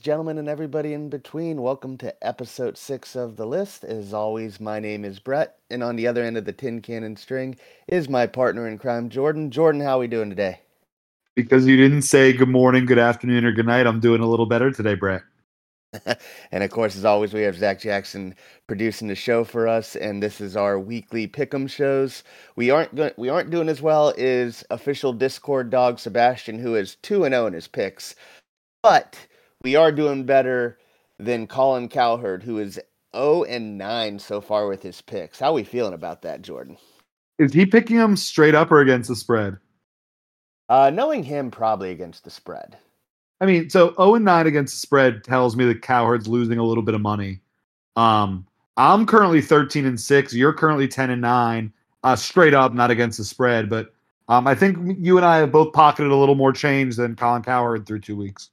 Gentlemen, and everybody in between. Welcome to episode six of The List. As always, my name is Brett, and on the other end of the tin cannon string is my partner in crime, Jordan. Jordan, how are we doing today? Because you didn't say good morning, good afternoon, or good night, I'm doing a little better today, Brett. and of course, as always, we have Zach Jackson producing the show for us, and this is our weekly pick'em shows. We aren't go- we aren't doing as well as official Discord dog Sebastian, who is two and zero oh in his picks, but we are doing better than Colin Cowherd, who is zero oh and nine so far with his picks. How are we feeling about that, Jordan? Is he picking them straight up or against the spread? Uh, knowing him, probably against the spread. I mean, so 0 and 9 against the spread tells me that Cowherd's losing a little bit of money. Um, I'm currently 13 and 6. You're currently 10 and 9. Uh, straight up, not against the spread, but um, I think you and I have both pocketed a little more change than Colin Cowherd through two weeks.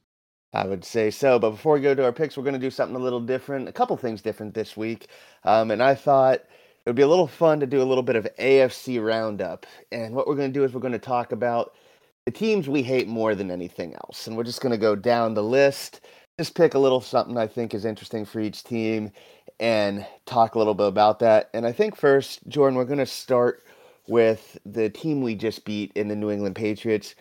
I would say so. But before we go to our picks, we're going to do something a little different, a couple things different this week. Um, and I thought it would be a little fun to do a little bit of AFC roundup. And what we're going to do is we're going to talk about the teams we hate more than anything else. And we're just going to go down the list, just pick a little something I think is interesting for each team and talk a little bit about that. And I think first, Jordan, we're going to start with the team we just beat in the New England Patriots.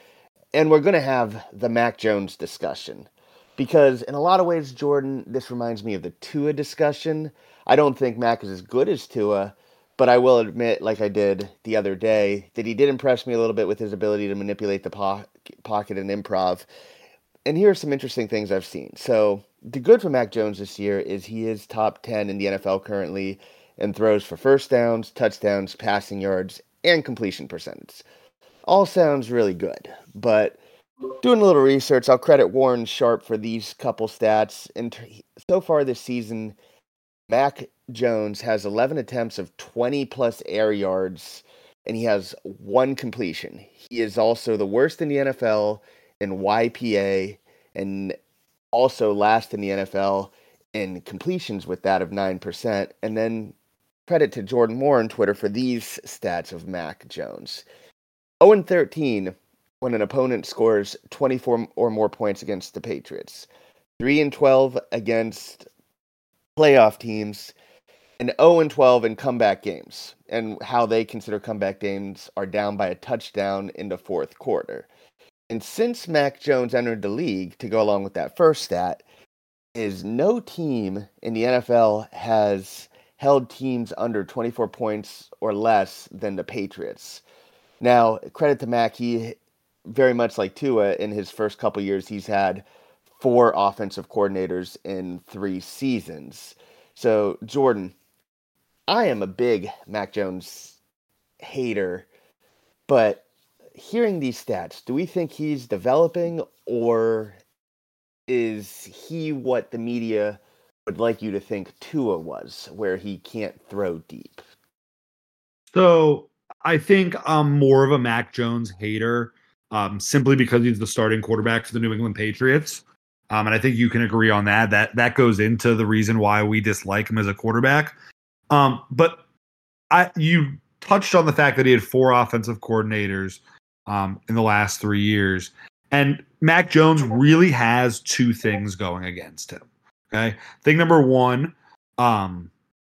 And we're going to have the Mac Jones discussion. Because in a lot of ways, Jordan, this reminds me of the Tua discussion. I don't think Mac is as good as Tua, but I will admit, like I did the other day, that he did impress me a little bit with his ability to manipulate the po- pocket and improv. And here are some interesting things I've seen. So, the good for Mac Jones this year is he is top 10 in the NFL currently and throws for first downs, touchdowns, passing yards, and completion percentage. All sounds really good, but doing a little research, I'll credit Warren Sharp for these couple stats. And so far this season, Mac Jones has 11 attempts of 20 plus air yards, and he has one completion. He is also the worst in the NFL in YPA and also last in the NFL in completions with that of 9%. And then credit to Jordan Moore on Twitter for these stats of Mac Jones 0 13 when an opponent scores 24 or more points against the Patriots, 3 and 12 against playoff teams and 0 and 12 in comeback games and how they consider comeback games are down by a touchdown in the fourth quarter. And since Mac Jones entered the league, to go along with that first stat, is no team in the NFL has held teams under 24 points or less than the Patriots. Now, credit to Mac, he very much like Tua in his first couple years, he's had four offensive coordinators in three seasons. So, Jordan, I am a big Mac Jones hater, but hearing these stats, do we think he's developing or is he what the media would like you to think Tua was, where he can't throw deep? So I think I'm more of a Mac Jones hater um, simply because he's the starting quarterback for the New England Patriots. Um, and I think you can agree on that. That that goes into the reason why we dislike him as a quarterback. Um, but I you touched on the fact that he had four offensive coordinators um, in the last three years, and Mac Jones really has two things going against him. Okay, thing number one, um,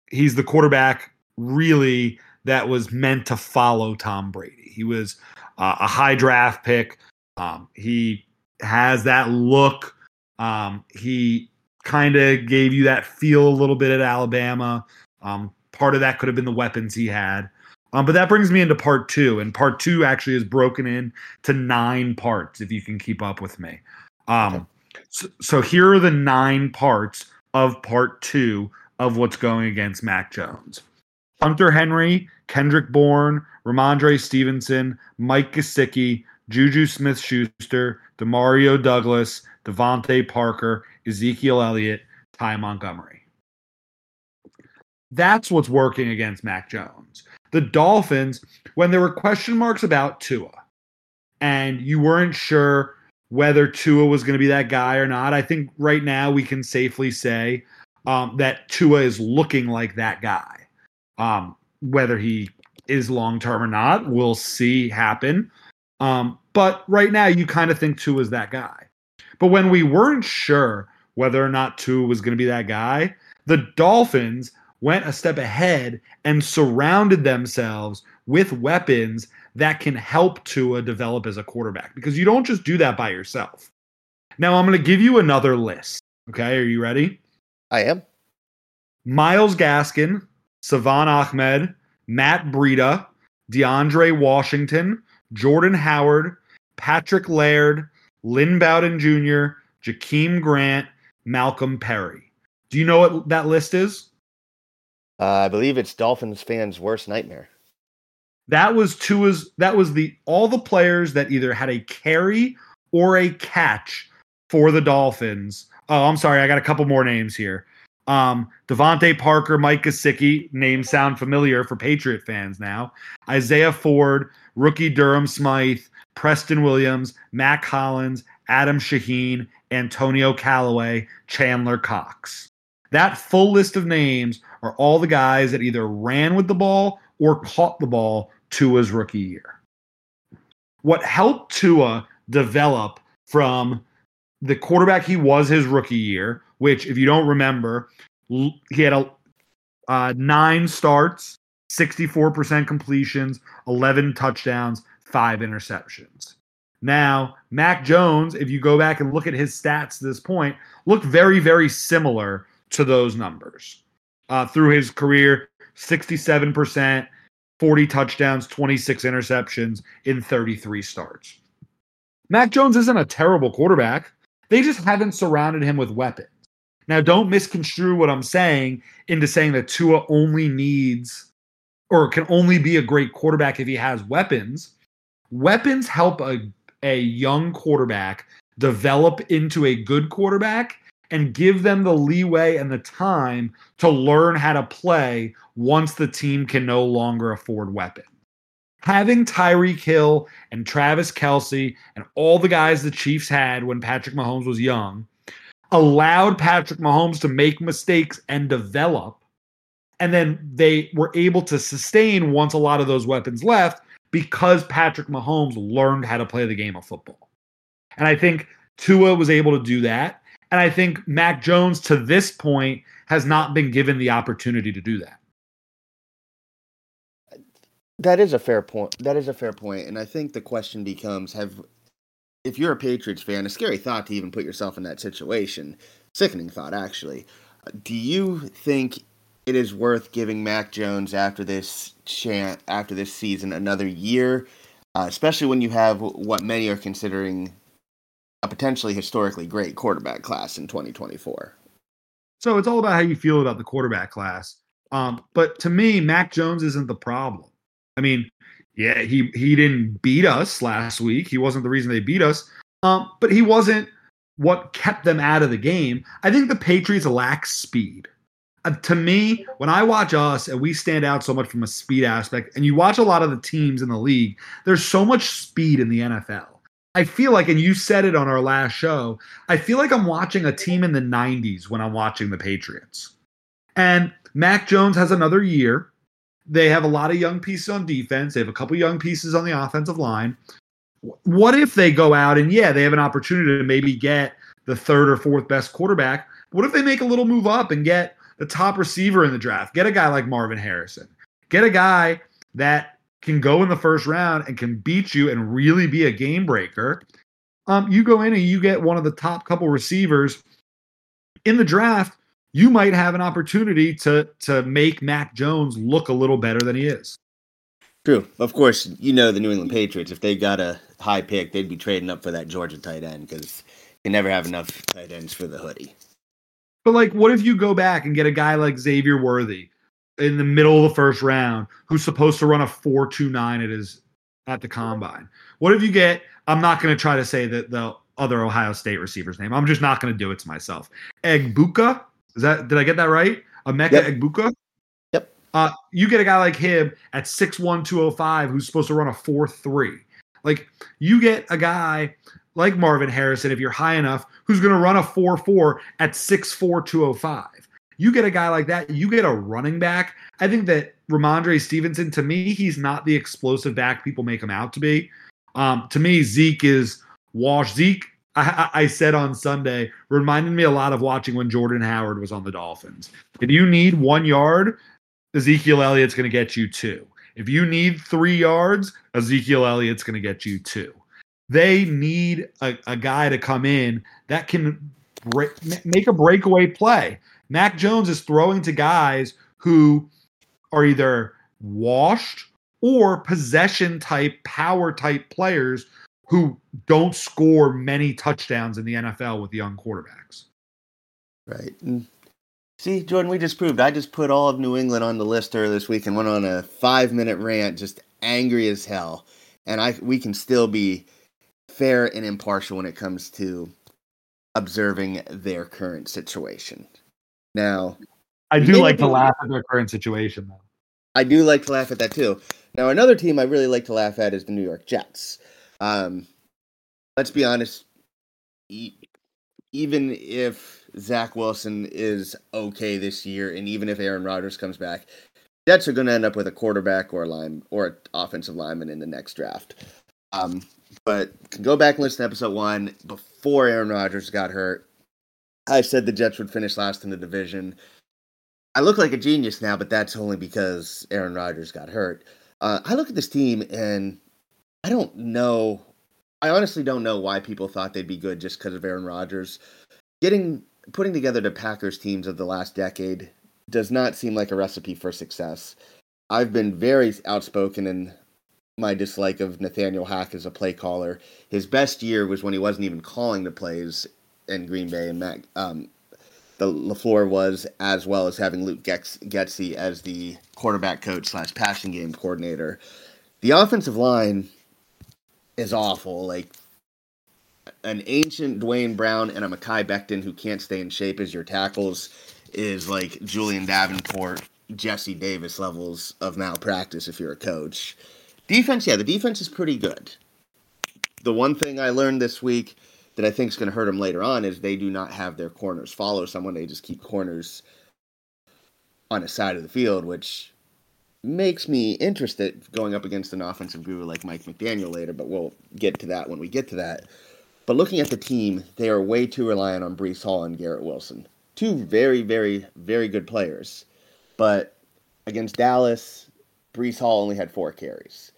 he's the quarterback really that was meant to follow Tom Brady. He was uh, a high draft pick. Um, he has that look um, he kind of gave you that feel a little bit at Alabama. Um, part of that could have been the weapons he had. Um, but that brings me into part two, and part two actually is broken in to nine parts. If you can keep up with me, um, so, so here are the nine parts of part two of what's going against Mac Jones. Hunter Henry, Kendrick Bourne, Rhamondre Stevenson, Mike Gesicki, Juju Smith Schuster, Demario Douglas, DeVante Parker, Ezekiel Elliott, Ty Montgomery. That's what's working against Mac Jones. The Dolphins, when there were question marks about Tua, and you weren't sure whether Tua was going to be that guy or not, I think right now we can safely say um, that Tua is looking like that guy. Um, whether he is long term or not, we'll see happen. Um, but right now, you kind of think Tua is that guy. But when we weren't sure whether or not Tua was going to be that guy, the Dolphins went a step ahead and surrounded themselves with weapons that can help Tua develop as a quarterback because you don't just do that by yourself. Now, I'm going to give you another list. Okay. Are you ready? I am. Miles Gaskin, Salvon Ahmed, Matt Breida, DeAndre Washington, Jordan Howard, Patrick Laird, Lynn Bowden Jr., Jakeem Grant, Malcolm Perry. Do you know what that list is? Uh, I believe it's Dolphins fans' worst nightmare. That was Tua's. That was the all the players that either had a carry or a catch for the Dolphins. Oh, I'm sorry, I got a couple more names here. Um, DeVante Parker, Mike Gesicki, names sound familiar for Patriot fans now. Isaiah Ford, rookie Durham Smythe, Preston Williams, Mack Hollins, Adam Shaheen, Antonio Callaway, Chandler Cox. That full list of names are all the guys that either ran with the ball or caught the ball Tua's rookie year. What helped Tua develop from the quarterback he was his rookie year, which, if you don't remember, he had a, uh, nine starts, 64% completions, 11 touchdowns, five interceptions. Now, Mac Jones, if you go back and look at his stats to this point, looked very, very similar to those numbers. Uh, through his career, 67%, 40 touchdowns, 26 interceptions in 33 starts. Mac Jones isn't a terrible quarterback. They just haven't surrounded him with weapons. Now, don't misconstrue what I'm saying into saying that Tua only needs or can only be a great quarterback if he has weapons. Weapons help a a young quarterback develop into a good quarterback and give them the leeway and the time to learn how to play once the team can no longer afford weapons. Having Tyreek Hill and Travis Kelce and all the guys the Chiefs had when Patrick Mahomes was young allowed Patrick Mahomes to make mistakes and develop. And then they were able to sustain once a lot of those weapons left because Patrick Mahomes learned how to play the game of football. And I think Tua was able to do that. And I think Mac Jones to this point has not been given the opportunity to do that. That is a fair point. That is a fair point. And I think the question becomes have if you're a Patriots fan, a scary thought to even put yourself in that situation. Sickening thought actually. Do you think it is worth giving Mac Jones after this chance after this season another year, uh, especially when you have what many are considering a potentially historically great quarterback class in 2024. So it's all about how you feel about the quarterback class. Um, but to me, Mac Jones isn't the problem. I mean, yeah, he he didn't beat us last week. He wasn't the reason they beat us. Um, but he wasn't what kept them out of the game. I think the Patriots lack speed uh, to me, when I watch us and we stand out so much from a speed aspect, and you watch a lot of the teams in the league, there's so much speed in the NFL. I feel like, and you said it on our last show, I feel like I'm watching a team in the 90s when I'm watching the Patriots. And Mac Jones has another year. They have a lot of young pieces on defense, they have a couple young pieces on the offensive line. What if they go out and, yeah, they have an opportunity to maybe get the third or fourth best quarterback? What if they make a little move up and get the top receiver in the draft. Get a guy like Marvin Harrison. Get a guy that can go in the first round and can beat you and really be a game breaker. Um, you go in and you get one of the top couple receivers in the draft. You might have an opportunity to to make Mac Jones look a little better than he is. True. Of course, you know the New England Patriots. If they got a high pick, they'd be trading up for that Georgia tight end because they never have enough tight ends for the hoodie. But like, what if you go back and get a guy like Xavier Worthy in the middle of the first round who's supposed to run a four two nine at his at the combine? What if you get? I'm not going to try to say that the other Ohio State receiver's name. I'm just not going to do it to myself. Egbuka. Is that? Did I get that right? Emeka yep. Egbuka. Yep. Uh, you get a guy like him at 6'1", 205 who's supposed to run a four three. Like you get a guy like Marvin Harrison, if you're high enough, who's going to run a 4 4 at 6'4, 205. You get a guy like that, you get a running back. I think that Rhamondre Stevenson, to me, he's not the explosive back people make him out to be. Um, to me, Zeke is wash. Zeke I, I said on Sunday reminded me a lot of watching when Jordan Howard was on the Dolphins. If you need one yard, Ezekiel Elliott's going to get you two. If you need three yards, Ezekiel Elliott's going to get you two. They need a, a guy to come in that can break, make a breakaway play. Mac Jones is throwing to guys who are either washed or possession type, power type players who don't score many touchdowns in the NFL with young quarterbacks. Right. And see, Jordan, we just proved I just put all of New England on the list earlier this week and went on a five minute rant, just angry as hell. And I we can still be fair and impartial when it comes to observing their current situation. Now, I do like to laugh at their current situation, though. I do like to laugh at that too. Now, another team I really like to laugh at is the New York Jets. Um, let's be honest. E- even if Zach Wilson is okay this year, and even if Aaron Rodgers comes back, Jets are going to end up with a quarterback or a line or an offensive lineman in the next draft. Um, but go back and listen to episode one before Aaron Rodgers got hurt. I said the Jets would finish last in the division. I look like a genius now, but that's only because Aaron Rodgers got hurt. Uh, I look at this team and I don't know. I honestly don't know why people thought they'd be good just because of Aaron Rodgers. Getting putting together the Packers teams of the last decade does not seem like a recipe for success. I've been very outspoken in my dislike of Nathaniel Hack as a play caller. His best year was when he wasn't even calling the plays in Green Bay, and Matt, um, the Lafleur was, as well as having Luke Getsy as the quarterback coach slash passing game coordinator. The offensive line is awful. Like an ancient Duane Brown and a Mekhi Becton who can't stay in shape as your tackles is like Julian Davenport, Jesse Davis levels of malpractice if you're a coach. Defense, yeah, the defense is pretty good. The one thing I learned this week that I think is going to hurt them later on is they do not have their corners follow someone. They just keep corners on a side of the field, which makes me interested going up against an offensive guru like Mike McDaniel later, but we'll get to that when we get to that. But looking at the team, they are way too reliant on Breece Hall and Garrett Wilson. Two very, very, very good players. But against Dallas, Breece Hall only had four carries.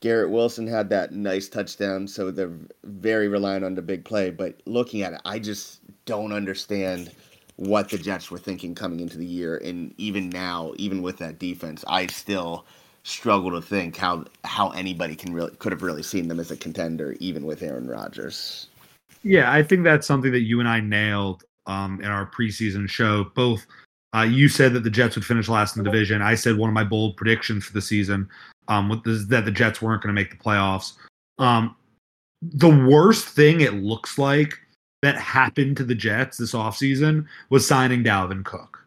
Garrett Wilson had that nice touchdown, so they're very reliant on the big play. But looking at it, I just don't understand what the Jets were thinking coming into the year. And even now, even with that defense, I still struggle to think how how anybody can really could have really seen them as a contender, even with Aaron Rodgers. Yeah, I think that's something that you and I nailed um, in our preseason show. Both uh, you said that the Jets would finish last in the division. I said one of my bold predictions for the season um, that the Jets weren't going to make the playoffs. Um, the worst thing it looks like that happened to the Jets this offseason was signing Dalvin Cook.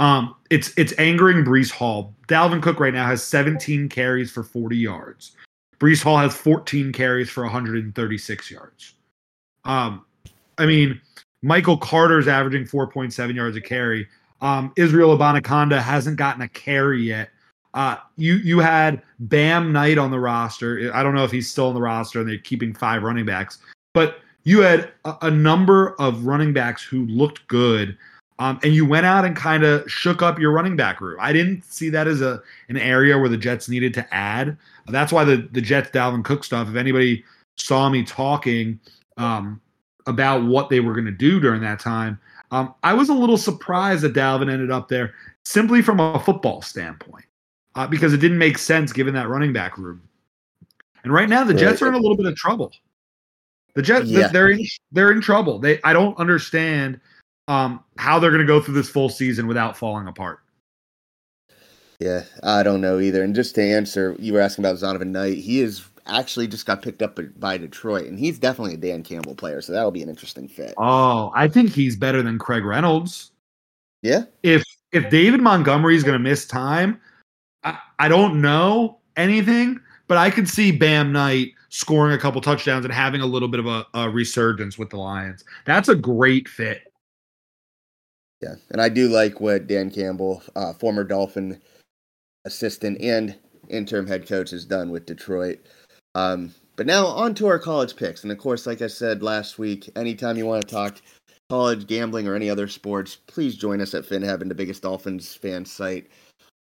Um, it's it's angering Breece Hall. Dalvin Cook right now has 17 carries for 40 yards. Breece Hall has 14 carries for 136 yards. Um, I mean, Michael Carter's averaging 4.7 yards a carry. Um, Israel Abanikanda hasn't gotten a carry yet. Uh, you you had Bam Knight on the roster. I don't know if he's still on the roster and they're keeping five running backs, but you had a, a number of running backs who looked good. Um, and you went out and kind of shook up your running back room. I didn't see that as a an area where the Jets needed to add. That's why the the Jets Dalvin Cook stuff. If anybody saw me talking um, about what they were going to do during that time, um, I was a little surprised that Dalvin ended up there simply from a football standpoint uh, because it didn't make sense given that running back room. And right now, the Jets are in a little bit of trouble. The Jets, yeah. they're in, they're in trouble. They, I don't understand um, how they're going to go through this full season without falling apart. Yeah, I don't know either. And just to answer, you were asking about Zonovan Knight. He is actually just got picked up by Detroit, and he's definitely a Dan Campbell player, so that'll be an interesting fit. Oh, I think he's better than Craig Reynolds. Yeah. If if David Montgomery is going to miss time, I, I don't know anything, but I could see Bam Knight scoring a couple touchdowns and having a little bit of a, a resurgence with the Lions. That's a great fit. Yeah, and I do like what Dan Campbell, uh, former Dolphin assistant and interim head coach, has done with Detroit. Um, but now on to our college picks. And of course, like I said last week, anytime you want to talk college gambling or any other sports, please join us at FinHeaven, the biggest Dolphins fan site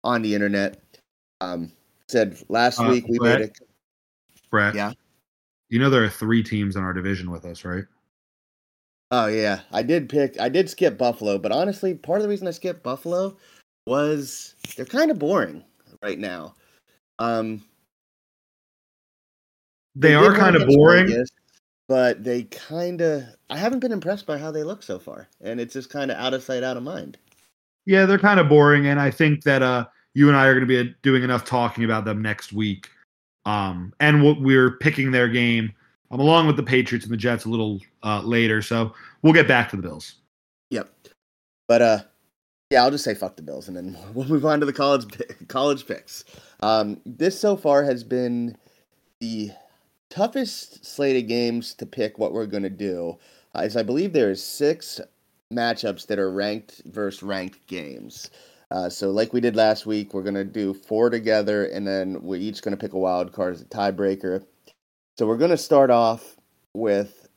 on the internet. Um, said last Uh, week we Brett? made a Brett. Yeah. You know there are three teams in our division with us, right? Oh yeah, I did pick. I did skip Buffalo, but honestly, part of the reason I skipped Buffalo was they're kind of boring right now. Um, They, did are kind of boring. Vegas, but they kind of. I haven't been impressed by how they look so far, and it's just kind of out of sight, out of mind. Yeah, they're kind of boring, and I think that uh, you and I are going to be doing enough talking about them next week. Um, and what we're picking their game um, along with the Patriots and the Jets a little uh, later, so we'll get back to the Bills. Yep. But uh, yeah, I'll just say fuck the Bills, and then we'll move on to the college college picks. Um, this so far has been the toughest slate of games to pick what we're going to do, uh, as I believe there is six matchups that are ranked versus ranked games. Uh, so, like we did last week, we're going to do four together, and then we're each going to pick a wild card as a tiebreaker. So, we're going to start off with,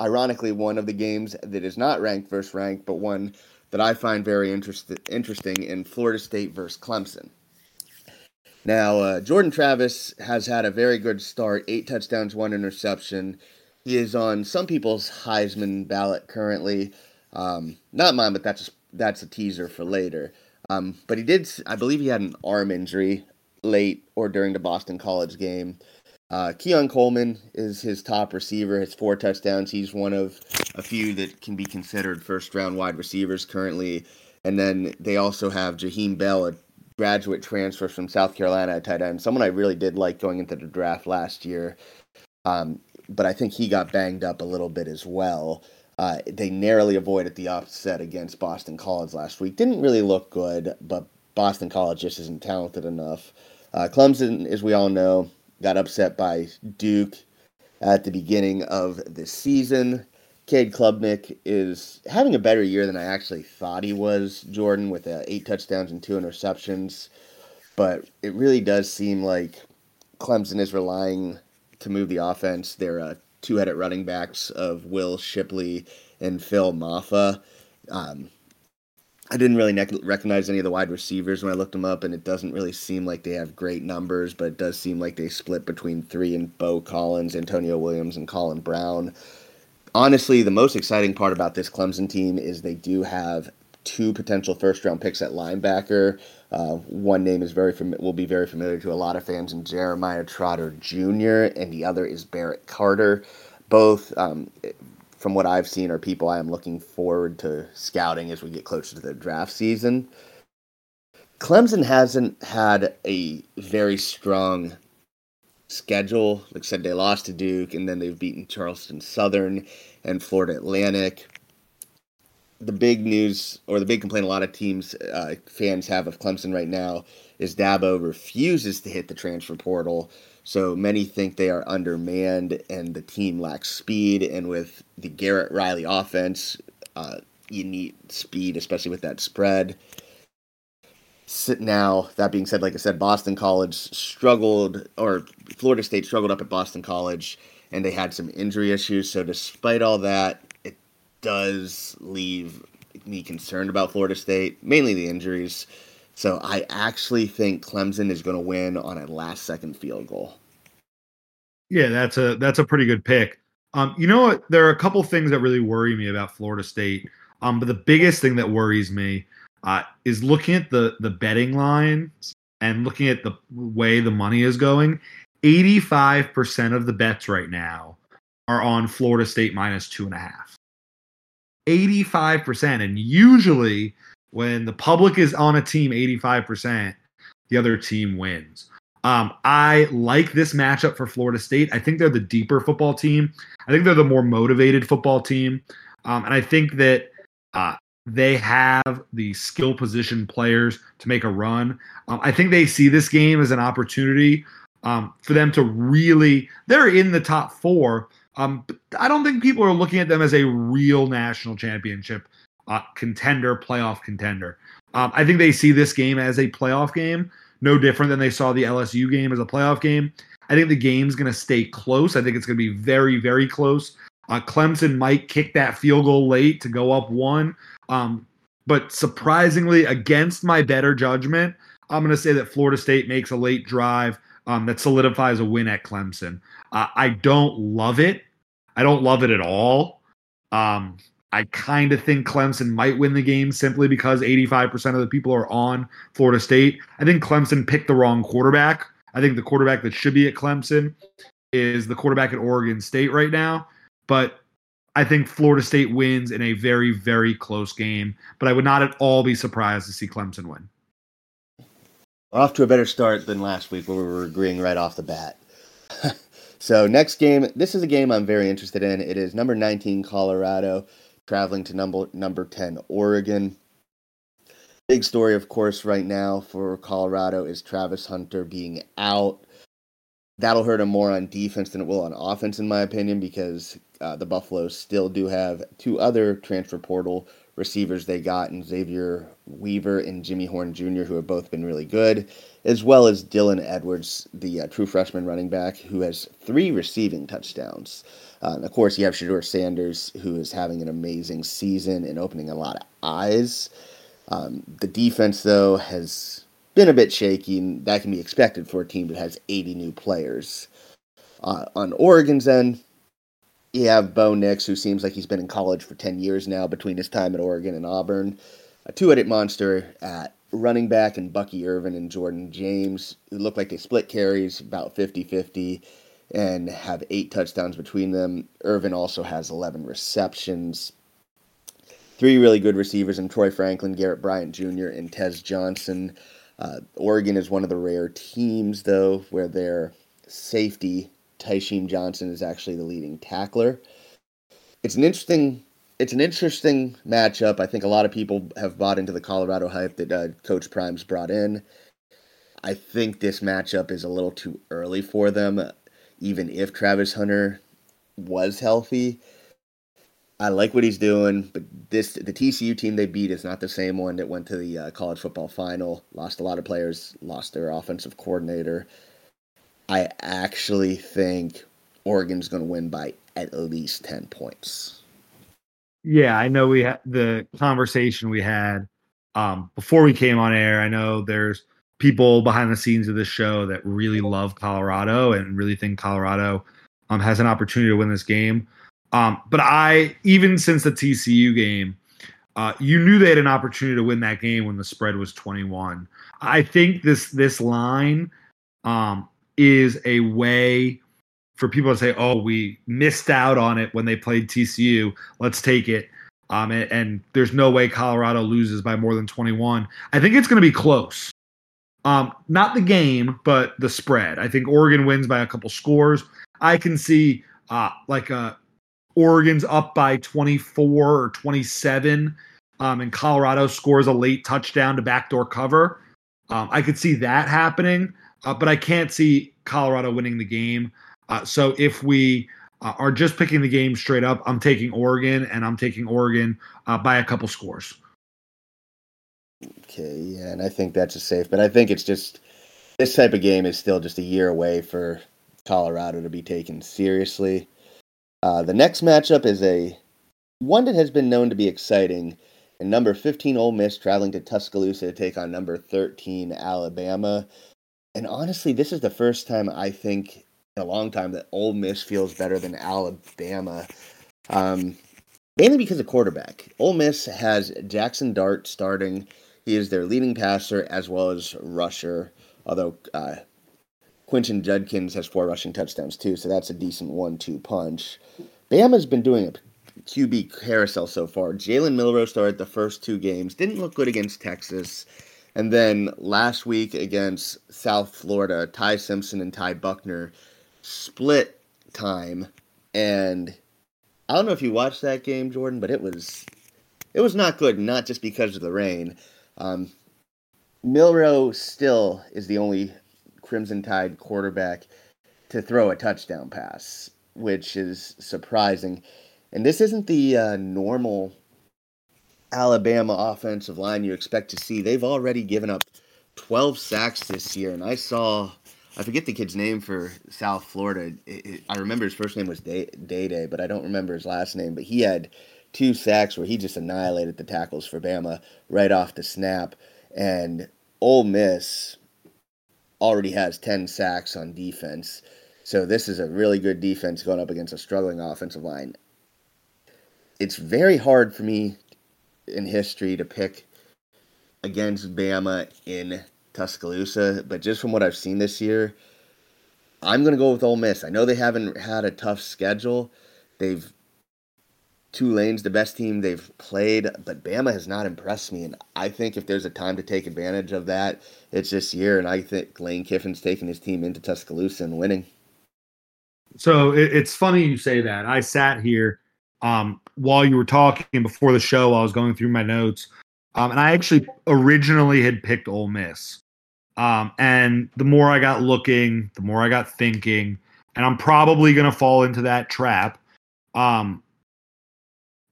ironically, one of the games that is not ranked versus ranked, but one that I find very interest- interesting in Florida State versus Clemson. Now, uh, Jordan Travis has had a very good start eight touchdowns, one interception. He is on some people's Heisman ballot currently. Um, not mine, but that's that's a teaser for later. Um, but he did, I believe he had an arm injury late or during the Boston College game. Uh, Keon Coleman is his top receiver, has four touchdowns. He's one of a few that can be considered first round wide receivers currently. And then they also have Jaheim Bell, a graduate transfer from South Carolina at tight end, someone I really did like going into the draft last year. Um, but I think he got banged up a little bit as well. Uh, they narrowly avoided the upset against Boston College last week. Didn't really look good, but Boston College just isn't talented enough. Uh, Clemson, as we all know, got upset by Duke at the beginning of the season. Cade Klubnik is having a better year than I actually thought he was, Jordan, with uh, eight touchdowns and two interceptions. But it really does seem like Clemson is relying to move the offense. They're uh, two-headed running backs of Will Shipley and Phil Mafah. Um, I didn't really recognize any of the wide receivers when I looked them up, and it doesn't really seem like they have great numbers, but it does seem like they split between three and Beaux Collins, Antonio Williams, and Colin Brown. Honestly, the most exciting part about this Clemson team is they do have two potential first round picks at linebacker. Uh, one name is very fam- will be very familiar to a lot of fans, in Jeremiah Trotter Jr., and the other is Barrett Carter. Both, um, from what I've seen, are people I am looking forward to scouting as we get closer to the draft season. Clemson hasn't had a very strong schedule. Like I said, they lost to Duke, and then they've beaten Charleston Southern and Florida Atlantic. The big news, or the big complaint a lot of teams, uh, fans have of Clemson right now, is Dabo refuses to hit the transfer portal. So many think they are undermanned and the team lacks speed. And with the Garrett Riley offense, uh, you need speed, especially with that spread. Now, that being said, like I said, Boston College struggled, or Florida State struggled up at Boston College, and they had some injury issues. So, despite all that, does leave me concerned about Florida State, mainly the injuries. So, I actually think Clemson is going to win on a last second field goal. Yeah, that's a that's a pretty good pick. Um, you know what? There are a couple things that really worry me about Florida State. Um, but the biggest thing that worries me uh, is looking at the the betting lines and looking at the way the money is going. Eighty five percent of the bets right now are on Florida State minus two and a half. Eighty five percent, and usually when the public is on a team, eighty five percent, the other team wins. Um, I like this matchup for Florida State. I think they're the deeper football team. I think they're the more motivated football team. Um, and I think that uh, they have the skill position players to make a run. Um, I think they see this game as an opportunity um, for them to really, they're in the top four. Um, I don't think people are looking at them as a real national championship uh, contender, playoff contender. Um, I think they see this game as a playoff game no different than they saw the LSU game as a playoff game. I think the game's going to stay close. I think it's going to be very, very close. Uh, Clemson might kick that field goal late to go up one. Um, but surprisingly, against my better judgment, I'm going to say that Florida State makes a late drive um, that solidifies a win at Clemson. Uh, I don't love it. I don't love it at all. Um, I kind of think Clemson might win the game simply because 85% of the people are on Florida State. I think Clemson picked the wrong quarterback. I think the quarterback that should be at Clemson is the quarterback at Oregon State right now. But I think Florida State wins in a very, very close game. But I would not at all be surprised to see Clemson win. We're Off to a better start than last week where we were agreeing right off the bat. so, next game, this is a game I'm very interested in. It is number 19, Colorado traveling to number number 10 Oregon. Big story, of course, right now for Colorado is Travis Hunter being out. That'll hurt him more on defense than it will on offense, in my opinion, because uh, the Buffaloes still do have two other transfer portal receivers they got in Xavier Weaver and Jimmy Horn Jr., who have both been really good, as well as Dylan Edwards, the uh, true freshman running back, who has three receiving touchdowns. Uh, and of course, you have Shedeur Sanders, who is having an amazing season and opening a lot of eyes. Um, the defense, though, has been a bit shaky, and that can be expected for a team that has 80 new players. Uh, on Oregon's end, you have Bo Nix, who seems like he's been in college for 10 years now between his time at Oregon and Auburn. A two headed monster at running back, and Bucky Irving and Jordan James, who look like they split carries about 50 50 and have eight touchdowns between them. Irving also has 11 receptions. Three really good receivers in Troy Franklin, Garrett Bryant Jr., and Tez Johnson. Uh, Oregon is one of the rare teams, though, where their safety, Tysheem Johnson, is actually the leading tackler. It's an interesting. It's an interesting matchup. I think a lot of people have bought into the Colorado hype that uh, Coach Prime's brought in. I think this matchup is a little too early for them even if Travis Hunter was healthy. I like what he's doing, but this the TCU team they beat is not the same one that went to the uh, college football final. Lost a lot of players, lost their offensive coordinator. I actually think Oregon's going to win by at least 10 points. Yeah, I know we had the conversation we had um, before we came on air. I know there's people behind the scenes of this show that really love Colorado and really think Colorado um, has an opportunity to win this game. Um, but I, even since the TCU game, uh, you knew they had an opportunity to win that game when the spread was 21. I think this this line um, is a way for people to say, "Oh, we missed out on it when they played TCU. Let's take it." Um, and, and there's no way Colorado loses by more than 21. I think it's going to be close. Um, not the game, but the spread. I think Oregon wins by a couple scores. I can see uh, like uh, Oregon's up by 24 or 27, um, and Colorado scores a late touchdown to backdoor cover. Um, I could see that happening, uh, but I can't see Colorado winning the game. Uh, so if we uh, are just picking the game straight up, I'm taking Oregon, and I'm taking Oregon uh, by a couple scores. Okay, yeah, and I think that's a safe, but I think it's just this type of game is still just a year away for Colorado to be taken seriously. Uh, the next matchup is a one that has been known to be exciting. And number 15 Ole Miss traveling to Tuscaloosa to take on number 13 Alabama. And honestly, this is the first time I think in a long time that Ole Miss feels better than Alabama. Um, mainly because of quarterback. Ole Miss has Jackson Dart starting he is their leading passer as well as rusher, although uh, Quinshon Judkins has four rushing touchdowns too, so that's a decent one-two punch. Bama's been doing a QB carousel so far. Jalen Milroe started the first two games, didn't look good against Texas, and then last week against South Florida, Ty Simpson and Ty Buchner split time, and I don't know if you watched that game, Jordan, but it was it was not good, not just because of the rain. Um, Milroe still is the only Crimson Tide quarterback to throw a touchdown pass, which is surprising. And this isn't the uh, normal Alabama offensive line you expect to see. They've already given up 12 sacks this year, and I saw I forget the kid's name for South Florida. It, it, I remember his first name was Day Day, but I don't remember his last name. But he had two sacks where he just annihilated the tackles for Bama right off the snap. And Ole Miss already has 10 sacks on defense. So this is a really good defense going up against a struggling offensive line. It's very hard for me in history to pick against Bama in Tuscaloosa, but just from what I've seen this year, I'm going to go with Ole Miss. I know they haven't had a tough schedule. They've Tulane's the best team they've played, but Bama has not impressed me. And I think if there's a time to take advantage of that, it's this year. And I think Lane Kiffin's taking his team into Tuscaloosa and winning. So it's funny you say that. I sat here um, while you were talking before the show. I was going through my notes, um, and I actually originally had picked Ole Miss. Um, and the more I got looking, the more I got thinking, and I'm probably going to fall into that trap. Um,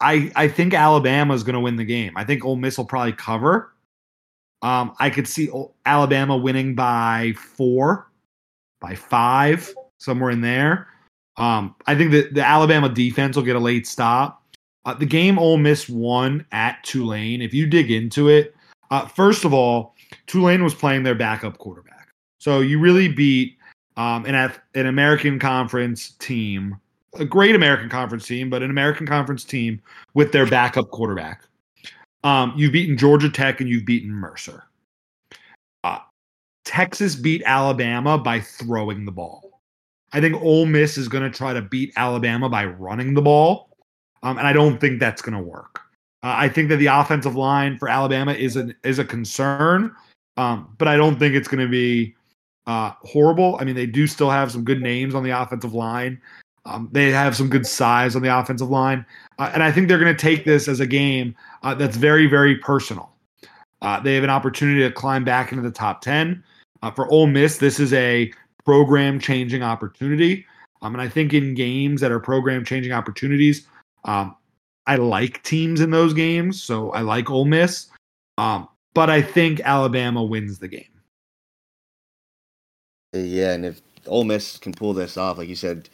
I I think Alabama is going to win the game. I think Ole Miss will probably cover. Um, I could see Alabama winning by four, by five, somewhere in there. Um, I think that the Alabama defense will get a late stop. Uh, the game Ole Miss won at Tulane. If you dig into it, uh, first of all, Tulane was playing their backup quarterback. So you really beat um, an, an American Conference team, a great American Conference team, but an American Conference team with their backup quarterback. Um, you've beaten Georgia Tech and you've beaten Mercer. Uh, Texas beat Alabama by throwing the ball. I think Ole Miss is going to try to beat Alabama by running the ball, um, and I don't think that's going to work. Uh, I think that the offensive line for Alabama is an is a concern, um, but I don't think it's going to be uh, horrible. I mean, they do still have some good names on the offensive line. Um, they have some good size on the offensive line, uh, and I think they're going to take this as a game uh, that's very, very personal. Uh, they have an opportunity to climb back into the top ten. Uh, for Ole Miss, this is a program-changing opportunity, um, and I think in games that are program-changing opportunities, um, I like teams in those games, so I like Ole Miss. Um, but I think Alabama wins the game. Yeah, and if Ole Miss can pull this off, like you said,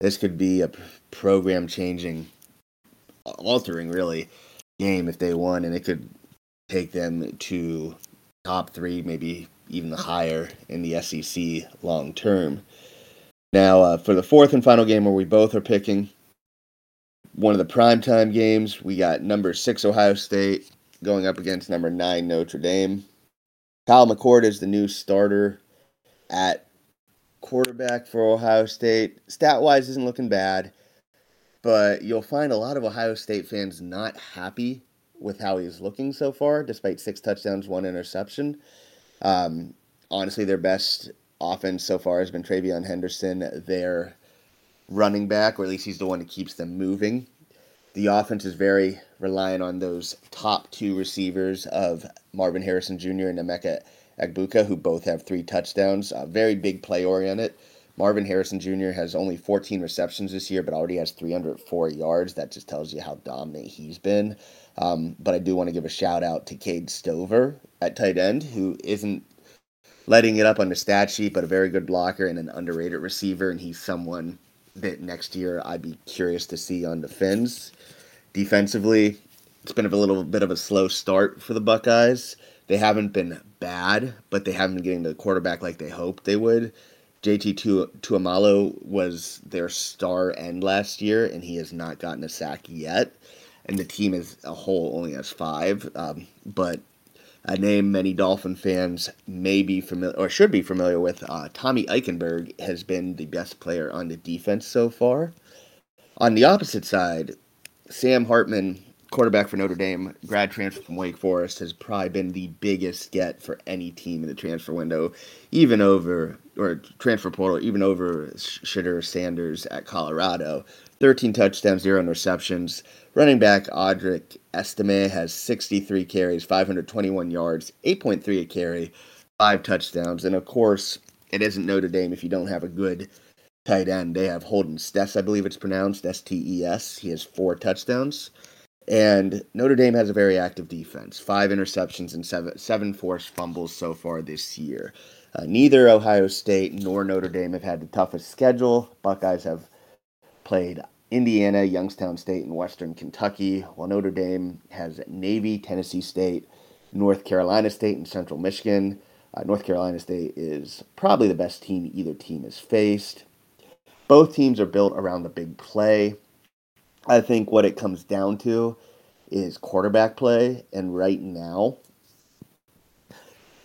this could be a program changing, altering really game if they won, and it could take them to top three, maybe even higher in the SEC long term. Now, uh, for the fourth and final game where we both are picking one of the primetime games, we got number six Ohio State going up against number nine Notre Dame. Kyle McCord is the new starter at quarterback for Ohio State. Stat wise, isn't looking bad, but you'll find a lot of Ohio State fans not happy with how he's looking so far, despite six touchdowns, one interception. Um, honestly, their best offense so far has been TreVeyon Henderson, their running back, or at least he's the one that keeps them moving. The offense is very reliant on those top two receivers of Marvin Harrison Jr. and Emeka Egbuka, who both have three touchdowns. Uh, very big play oriented. Marvin Harrison Jr. has only 14 receptions this year, but already has 304 yards. That just tells you how dominant he's been. Um, but I do want to give a shout out to Cade Stover at tight end, who isn't letting it up on the stat sheet, but a very good blocker and an underrated receiver. And he's someone that next year I'd be curious to see on the Fins. Defensively, it's been a little bit of a slow start for the Buckeyes. They haven't been bad, but they haven't been getting the quarterback like they hoped they would. JT Tuimoloau was their star end last year, and he has not gotten a sack yet. And the team as a whole only has five. Um, but a name many Dolphin fans may be familiar or should be familiar with, uh, Tommy Eichenberg has been the best player on the defense so far. On the opposite side, Sam Hartman, quarterback for Notre Dame, grad transfer from Wake Forest, has probably been the biggest get for any team in the transfer window, even over or transfer portal, even over Shedeur Sanders at Colorado. 13 touchdowns, zero interceptions. Running back Audric Estime has 63 carries, 521 yards, 8.3 a carry, five touchdowns. And of course, it isn't Notre Dame if you don't have a good tight end. They have Holden Stes, I believe it's pronounced S T E S. He has four touchdowns. And Notre Dame has a very active defense. Five interceptions and seven seven forced fumbles so far this year. Uh, neither Ohio State nor Notre Dame have had the toughest schedule. Buckeyes have played Indiana, Youngstown State, and Western Kentucky, while Notre Dame has Navy, Tennessee State, North Carolina State, and Central Michigan. Uh, North Carolina State is probably the best team either team has faced. Both teams are built around the big play. I think what it comes down to is quarterback play, and right now,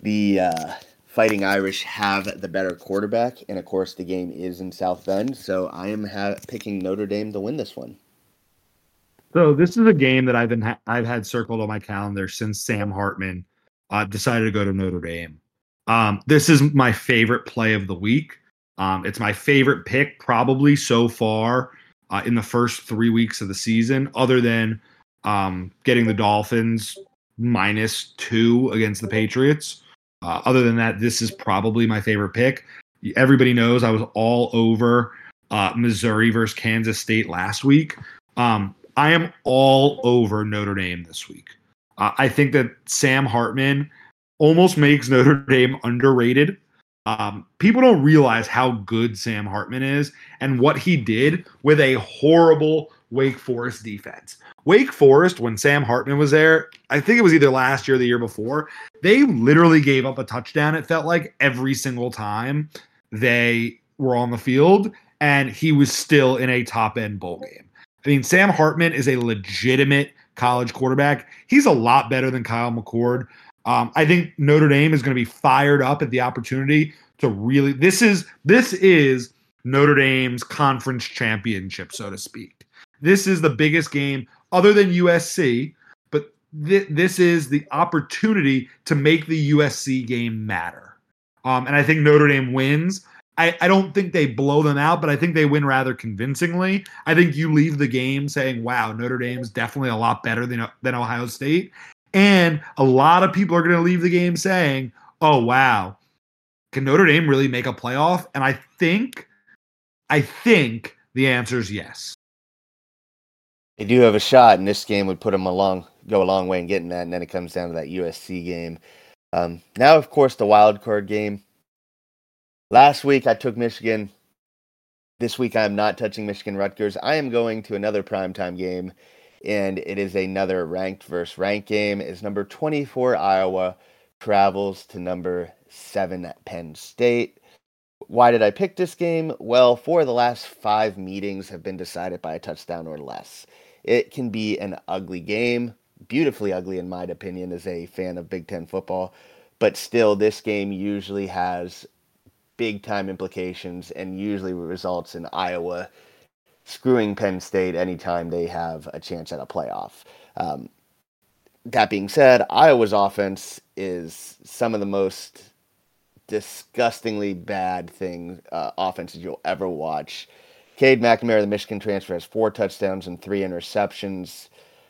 the uh, Fighting Irish have the better quarterback, and of course, the game is in South Bend, so I am ha- picking Notre Dame to win this one. So this is a game that I've been ha- I've had circled on my calendar since Sam Hartman uh, decided to go to Notre Dame. Um, this is my favorite play of the week. Um, it's my favorite pick probably so far uh, in the first three weeks of the season, other than um, getting the Dolphins minus two against the Patriots. Uh, other than that, this is probably my favorite pick. Everybody knows I was all over uh, Missouri versus Kansas State last week. Um, I am all over Notre Dame this week. Uh, I think that Sam Hartman almost makes Notre Dame underrated. Um, people don't realize how good Sam Hartman is and what he did with a horrible Wake Forest defense. Wake Forest, when Sam Hartman was there, I think it was either last year or the year before, they literally gave up a touchdown. It felt like every single time they were on the field, and he was still in a top end bowl game. I mean, Sam Hartman is a legitimate college quarterback. He's a lot better than Kyle McCord. Um, I think Notre Dame is going to be fired up at the opportunity to really. This is this is Notre Dame's conference championship, so to speak. This is the biggest game other than USC, but th- this is the opportunity to make the USC game matter. Um, and I think Notre Dame wins. I, I don't think they blow them out, but I think they win rather convincingly. I think you leave the game saying, wow, Notre Dame's definitely a lot better than, than Ohio State. And a lot of people are going to leave the game saying, oh, wow, can Notre Dame really make a playoff? And I think, I think the answer is yes. They do have a shot, and this game would put them along, go a long way in getting that. And then it comes down to that USC game. Um, now, of course, the wild card game. Last week I took Michigan. This week I am not touching Michigan Rutgers. I am going to another primetime game, and it is another ranked versus ranked game. Is number 24 Iowa travels to number 7 Penn State. Why did I pick this game? Well, four of the last five meetings have been decided by a touchdown or less. It can be an ugly game, beautifully ugly in my opinion as a fan of Big 10 football, but still this game usually has big time implications and usually results in Iowa screwing Penn State anytime they have a chance at a playoff. Um, that being said, Iowa's offense is some of the most disgustingly bad things uh, offenses you'll ever watch. Cade McNamara, the Michigan transfer, has four touchdowns and three interceptions.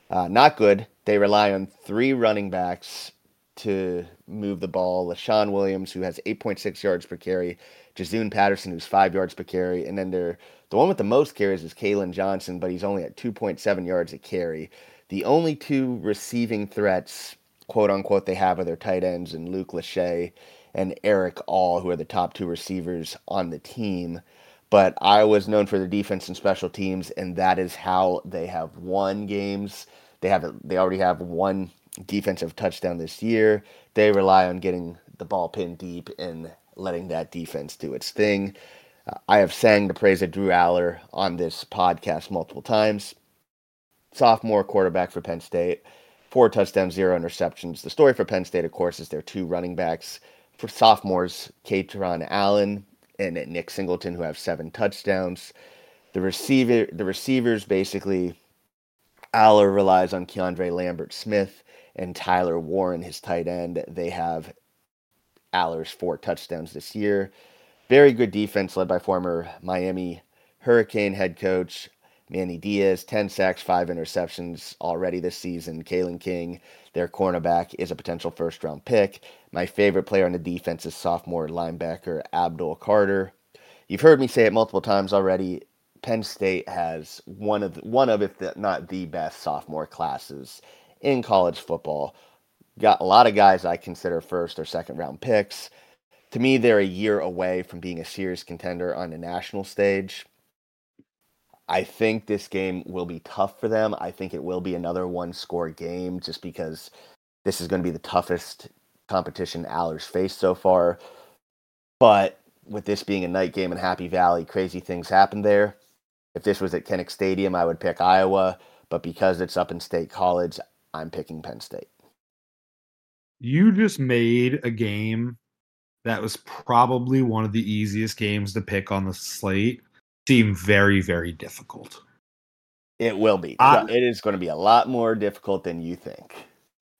Uh, not good. They rely on three running backs to move the ball. Leshon Williams, who has 8.6 yards per carry, Jaziun Patterson, who's five yards per carry, and then they're, the one with the most carries is Kaleb Johnson, but he's only at 2.7 yards a carry. The only two receiving threats, quote unquote, they have are their tight ends and Luke Lachey and Erick All, who are the top two receivers on the team. But Iowa's known for their defense and special teams, and that is how they have won games. They have they already have one defensive touchdown this year. They rely on getting the ball pinned deep and letting that defense do its thing. I have sang the praise of Drew Allar on this podcast multiple times. Sophomore quarterback for Penn State, four touchdowns, zero interceptions. The story for Penn State, of course, is their two running backs for sophomores, Kaytron Allen and Nick Singleton, who have seven touchdowns. The receiver, the receivers, basically, Allar relies on Keandre Lambert Smith and Tyler Warren, his tight end. They have Allar's four touchdowns this year. Very good defense led by former Miami Hurricane head coach Manny Diaz, 10 sacks, five interceptions already this season. Kalen King, their cornerback, is a potential first round pick. My favorite player on the defense is sophomore linebacker Abdul Carter. You've heard me say it multiple times already. Penn State has one of the, one of if the, not the best sophomore classes in college football. Got a lot of guys I consider first or second round picks. To me, they're a year away from being a serious contender on the national stage. I think this game will be tough for them. I think it will be another one score game just because this is going to be the toughest competition Allar's faced so far. But with this being a night game in Happy Valley, crazy things happen there. If this was at Kinnick Stadium, I would pick Iowa. But because it's up in State College, I'm picking Penn State. You just made a game that was probably one of the easiest games to pick on the slate seem very, very difficult. It will be. Uh, it is going to be a lot more difficult than you think.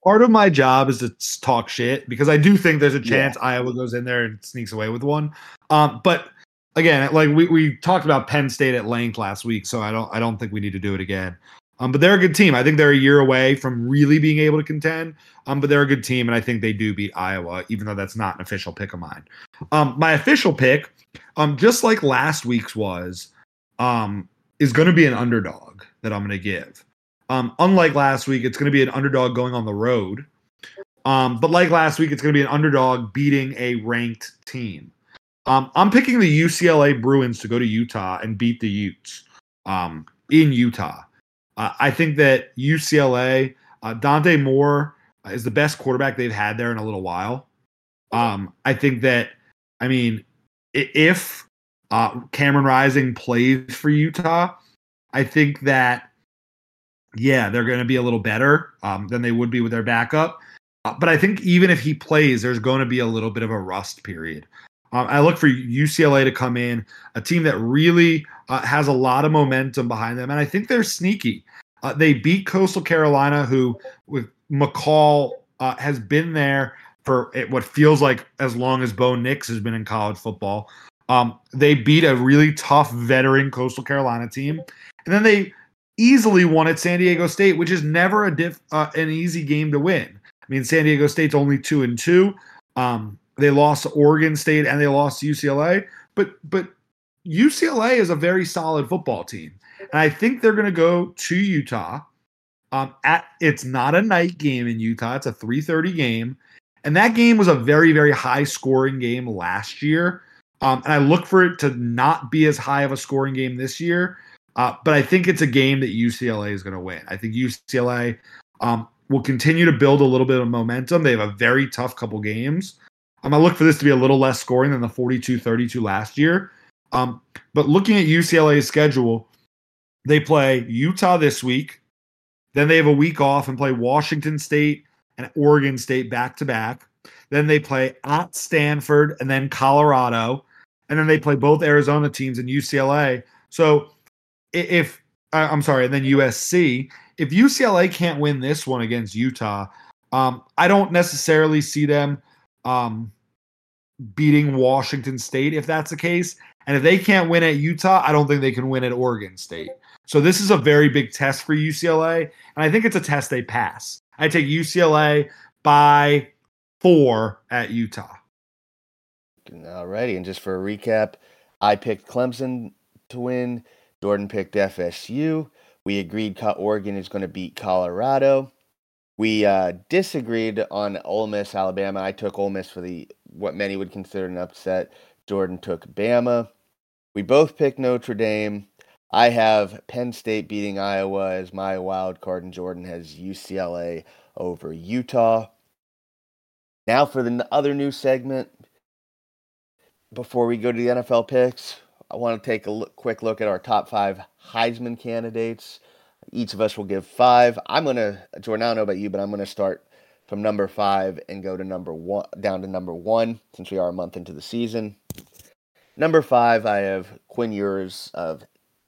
Part of my job is to talk shit because I do think there's a chance yeah. Iowa goes in there and sneaks away with one. Um, but again, like we, we talked about Penn State at length last week, so I don't I don't think we need to do it again. Um, but they're a good team. I think they're a year away from really being able to contend. Um, but they're a good team, and I think they do beat Iowa, even though that's not an official pick of mine. Um, my official pick, um, just like last week's was, um, is going to be an underdog that I'm going to give. Um, unlike last week, it's going to be an underdog going on the road. Um, but like last week, it's going to be an underdog beating a ranked team. Um, I'm picking the UCLA Bruins to go to Utah and beat the Utes um, in Utah. Uh, I think that UCLA, uh, Dante Moore is the best quarterback they've had there in a little while. Um, I think that, I mean, if uh, Cameron Rising plays for Utah, I think that, yeah, they're going to be a little better um, than they would be with their backup. Uh, but I think even if he plays, there's going to be a little bit of a rust period. Um, I look for UCLA to come in, a team that really uh, has a lot of momentum behind them, and I think they're sneaky. Uh, they beat Coastal Carolina, who with McCall uh, has been there for what feels like as long as Bo Nix has been in college football. Um, they beat a really tough veteran Coastal Carolina team, and then they easily won at San Diego State, which is never a diff, uh, an easy game to win. I mean, San Diego State's only two and two. Um, they lost to Oregon State and they lost to UCLA, but but UCLA is a very solid football team, and I think they're going to go to Utah. Um, at it's not a night game in Utah; it's a 3:30 game, and that game was a very very high scoring game last year. Um, and I look for it to not be as high of a scoring game this year. Uh, but I think it's a game that UCLA is going to win. I think UCLA um, will continue to build a little bit of momentum. They have a very tough couple games. I'm going to look for this to be a little less scoring than the 42 32 last year. Um, but looking at UCLA's schedule, they play Utah this week. Then they have a week off and play Washington State and Oregon State back to back. Then they play at Stanford and then Colorado. And then they play both Arizona teams and UCLA. So if I'm sorry, and then USC. If UCLA can't win this one against Utah, um, I don't necessarily see them um, beating Washington State if that's the case. And if they can't win at Utah, I don't think they can win at Oregon State. So this is a very big test for UCLA, and I think it's a test they pass. I take UCLA by four at Utah. Alrighty, and just for a recap, I picked Clemson to win. Jordan picked FSU. We agreed Oregon is going to beat Colorado. We uh, disagreed on Ole Miss, Alabama. I took Ole Miss for the what many would consider an upset. Jordan took Bama. We both picked Notre Dame. I have Penn State beating Iowa as my wild card, and Jordan has UCLA over Utah. Now for the other new segment. Before we go to the NFL picks, I want to take a look, quick look at our top five Heisman candidates. Each of us will give five. I'm gonna Jordan. I don't know about you, but I'm gonna start from number five and go to number one down to number one since we are a month into the season. Number five, I have Quinn Ewers of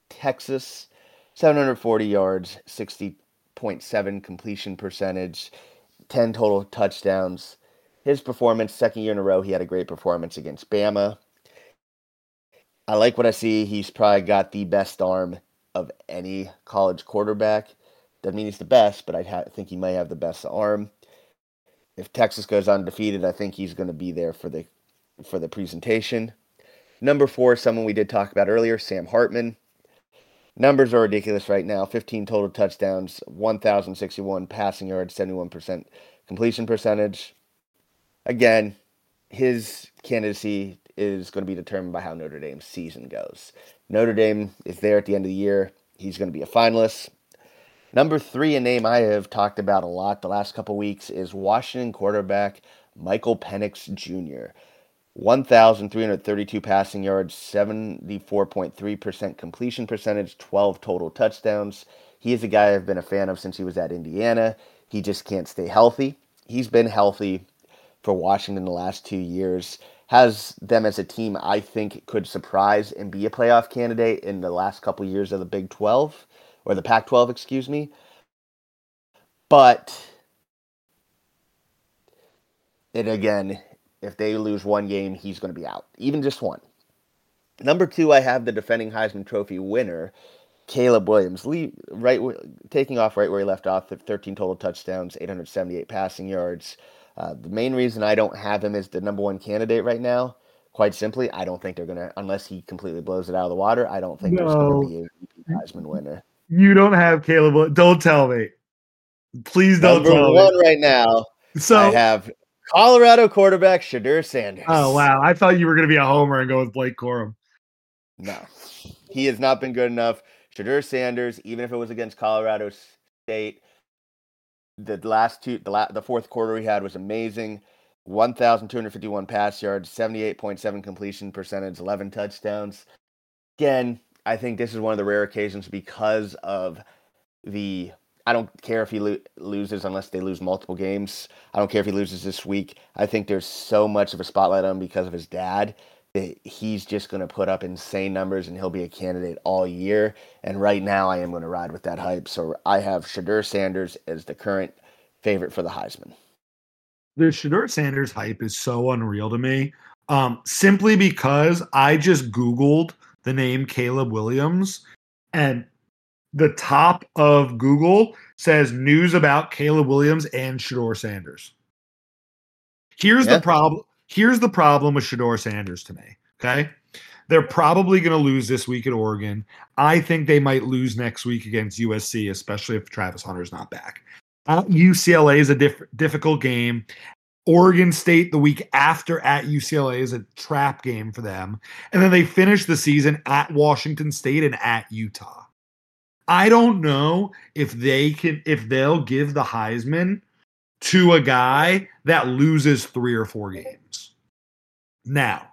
Texas, 740 yards, 60.7 completion percentage, 10 total touchdowns. His performance, second year in a row, he had a great performance against Bama. I like what I see. He's probably got the best arm of any college quarterback. Doesn't mean he's the best, but I ha- think he may have the best arm. If Texas goes undefeated, I think he's going to be there for the for the presentation. Number four, someone we did talk about earlier, Sam Hartman. Numbers are ridiculous right now 15 total touchdowns, 1,061 passing yards, 71% completion percentage. Again, his candidacy is going to be determined by how Notre Dame's season goes. Notre Dame is there at the end of the year. He's going to be a finalist. Number three, a name I have talked about a lot the last couple weeks, is Washington quarterback Michael Penix Jr. 1,332 passing yards, 74.3% completion percentage, 12 total touchdowns. He is a guy I've been a fan of since he was at Indiana. He just can't stay healthy. He's been healthy for Washington the last two years. Has them as a team I think could surprise and be a playoff candidate in the last couple years of the Big 12 or the Pac 12, excuse me. But and again, if they lose one game, he's going to be out, even just one. Number two, I have the defending Heisman Trophy winner, Caleb Williams, right, taking off right where he left off. 13 total touchdowns, 878 passing yards. Uh, the main reason I don't have him as the number one candidate right now, quite simply, I don't think they're gonna, unless he completely blows it out of the water. I don't think no. there's gonna be a Heisman winner. You don't have Caleb. Don't tell me. Please don't number tell one me. right now. So I have Colorado quarterback Shedeur Sanders. Oh wow! I thought you were going to be a homer and go with Blake Corum. No, he has not been good enough. Shedeur Sanders, even if it was against Colorado State, the last two, the la- the fourth quarter he had was amazing. 1,251 pass yards, 78.7 completion percentage, 11 touchdowns. Again, I think this is one of the rare occasions because of the I don't care if he lo- loses unless they lose multiple games. I don't care if he loses this week. I think there's so much of a spotlight on him because of his dad that he's just going to put up insane numbers and he'll be a candidate all year. And right now, I am going to ride with that hype. So I have Shedeur Sanders as the current favorite for the Heisman. The Shedeur Sanders hype is so unreal to me. Um, simply because I just Googled the name Caleb Williams and the top of Google says news about Caleb Williams and Shedeur Sanders. Here's yeah. the problem. Here's the problem with Shedeur Sanders to me. Okay. They're probably going to lose this week at Oregon. I think they might lose next week against USC, especially if Travis Hunter's not back. Uh, UCLA is a diff- difficult game. Oregon State the week after at UCLA is a trap game for them. And then they finish the season at Washington State and at Utah. I don't know if they can if they'll give the Heisman to a guy that loses 3 or 4 games. Now,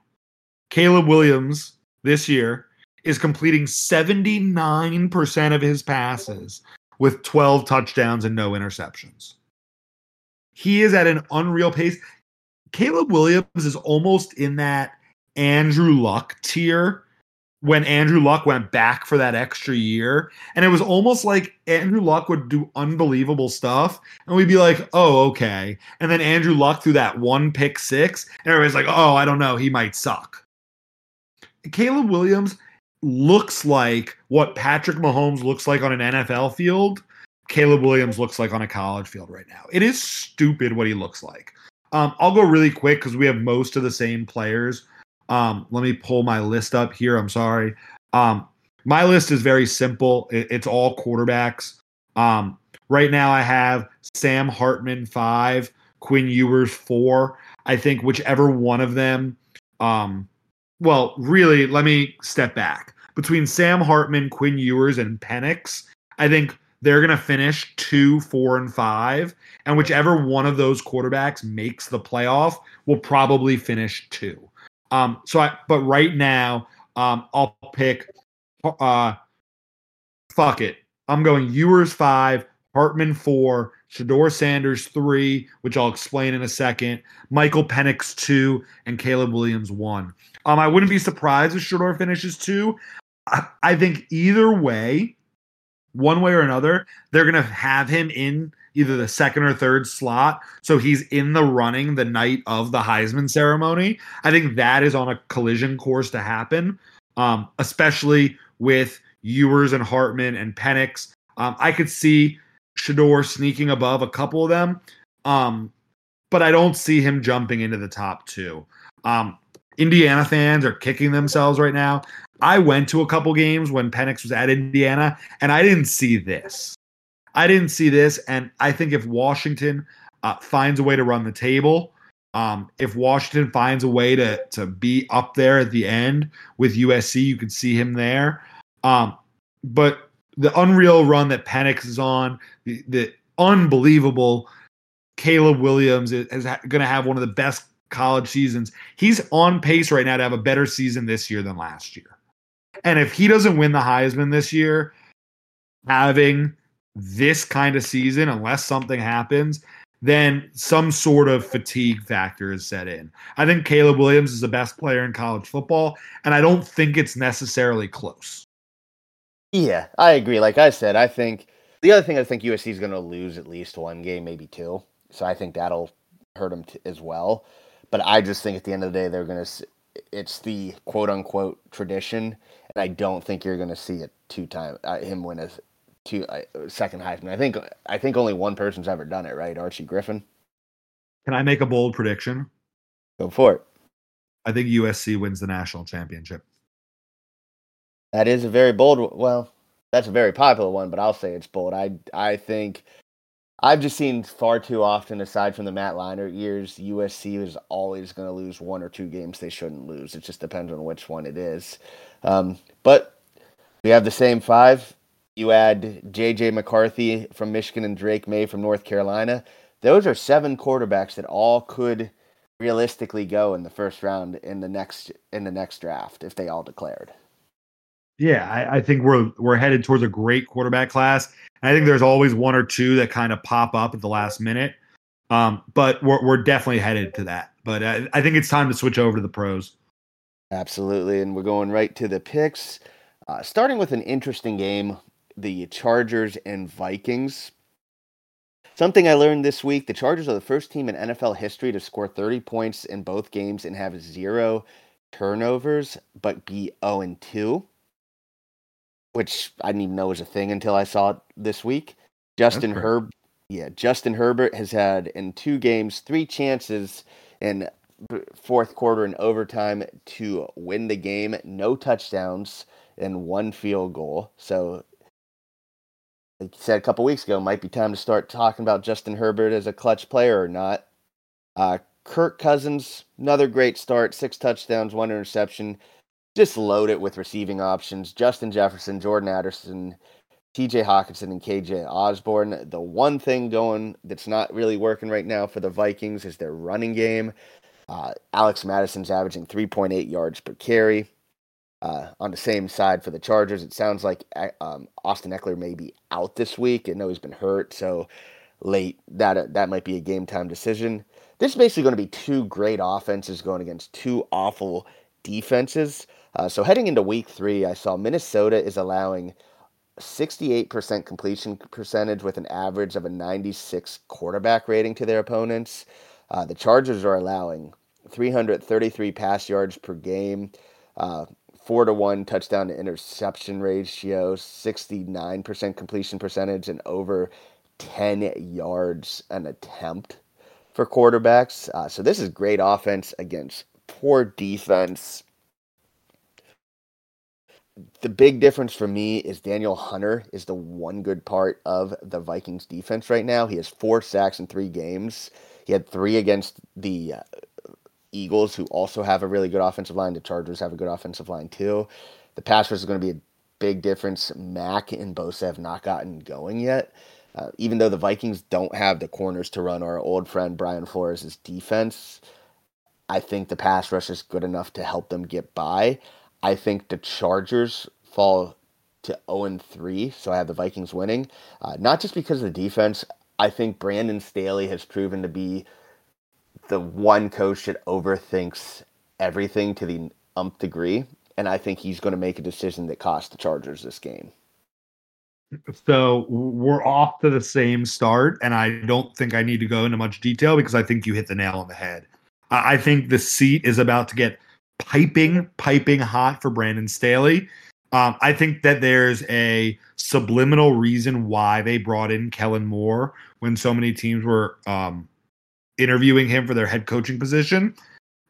Caleb Williams this year is completing 79% of his passes with 12 touchdowns and no interceptions. He is at an unreal pace. Caleb Williams is almost in that Andrew Luck tier when Andrew Luck went back for that extra year. And it was almost like Andrew Luck would do unbelievable stuff. And we'd be like, oh, okay. And then Andrew Luck threw that one pick six. And everybody's like, oh, I don't know. He might suck. Caleb Williams looks like what Patrick Mahomes looks like on an NFL field. Caleb Williams looks like on a college field right now. It is stupid what he looks like. Um, I'll go really quick because we have most of the same players um, let me pull my list up here. I'm sorry. Um, my list is very simple. It, it's all quarterbacks. Um, right now, I have Sam Hartman five, Quinn Ewers four. I think whichever one of them. Um, well, really, let me step back. Between Sam Hartman, Quinn Ewers, and Penix, I think they're going to finish two, four, and five. And whichever one of those quarterbacks makes the playoff will probably finish two. Um, so I, but right now, um, I'll pick. Uh, fuck it. I'm going Ewers five, Hartman four, Shedeur Sanders three, which I'll explain in a second. Michael Penix two, and Caleb Williams one. Um, I wouldn't be surprised if Shedeur finishes two. I, I think either way, one way or another, they're gonna have him in either the second or third slot. So he's in the running the night of the Heisman ceremony. I think that is on a collision course to happen, um, especially with Ewers and Hartman and Penix. Um, I could see Shedeur sneaking above a couple of them, um, but I don't see him jumping into the top two. Um, Indiana fans are kicking themselves right now. I went to a couple games when Penix was at Indiana, and I didn't see this. I didn't see this, and I think if Washington uh, finds a way to run the table, Um, if Washington finds a way to to be up there at the end with USC, you could see him there. Um, but the unreal run that Penix is on, the, the unbelievable Caleb Williams is, is going to have one of the best college seasons. He's on pace right now to have a better season this year than last year. And if he doesn't win the Heisman this year, having this kind of season, unless something happens, then some sort of fatigue factor is set in. I think Caleb Williams is the best player in college football, and I don't think it's necessarily close. Yeah, I agree. Like I said, I think the other thing I think USC is going to lose at least one game, maybe two. So I think that'll hurt them t- as well. But I just think at the end of the day, they're going to. It's the quote unquote tradition, and I don't think you're going to see it two time uh, him win a two uh, second Heisman. I think I think only one person's ever done it, right? Archie Griffin. Can I make a bold prediction? Go for it. I think USC wins the national championship. That is a very bold. Well, that's a very popular one, but I'll say it's bold. I I think I've just seen far too often, aside from the Matt Leinart years, USC is always going to lose one or two games they shouldn't lose. It just depends on which one it is. Um, but we have the same five. You add J.J. McCarthy from Michigan and Drake Maye from North Carolina. Those are seven quarterbacks that all could realistically go in the first round in the next in the next draft if they all declared. Yeah, I, I, think we're we're headed towards a great quarterback class. I think there's always one or two that kind of pop up at the last minute, um, but we're we're definitely headed to that. But I, I think it's time to switch over to the pros. Absolutely, and we're going right to the picks. Uh, starting with an interesting game, the Chargers and Vikings. Something I learned this week: the Chargers are the first team in NFL history to score 30 points in both games and have zero turnovers, but be 0 and 2 which I didn't even know was a thing until I saw it this week. Justin Herb, yeah, Justin Herbert has had in two games three chances in fourth quarter and overtime to win the game, no touchdowns and one field goal. So, like you said a couple weeks ago, might be time to start talking about Justin Herbert as a clutch player or not. Uh, Kirk Cousins, another great start, six touchdowns, one interception just load it with receiving options. Justin Jefferson, Jordan Addison, TJ Hockenson, and KJ Osborne. The one thing going that's not really working right now for the Vikings is their running game. Uh, Alex Mattison's averaging 3.8 yards per carry. Uh, on the same side for the Chargers, it sounds like uh, um, Austin Ekeler may be out this week. I know he's been hurt, so late that that might be a game time decision. This is basically going to be two great offenses going against two awful defenses. Uh, so heading into week three, I saw Minnesota is allowing 68% completion percentage with an average of a 96 quarterback rating to their opponents. Uh, the Chargers are allowing 333 pass yards per game, uh, four to one touchdown to interception ratio, 69% completion percentage, and over 10 yards an attempt for quarterbacks. Uh, so this is great offense against poor defense the big difference for me is Danielle Hunter is the one good part of the Vikings defense right now. He has four sacks in three games. He had three against the uh, Eagles, who also have a really good offensive line. The Chargers have a good offensive line too. The pass rush is going to be a big difference. Mack and Bosa have not gotten going yet. Uh, even though the Vikings don't have the corners to run our old friend Brian Flores' defense, I think the pass rush is good enough to help them get by. I think the Chargers fall to 0 3, so I have the Vikings winning. Uh, not just because of the defense. I think Brandon Staley has proven to be the one coach that overthinks everything to the umph degree, and I think he's going to make a decision that costs the Chargers this game. So we're off to the same start, and I don't think I need to go into much detail because I think you hit the nail on the head. I think the seat is about to get piping, piping hot for Brandon Staley. Um, I think that there's a subliminal reason why they brought in Kellen Moore when so many teams were um, interviewing him for their head coaching position.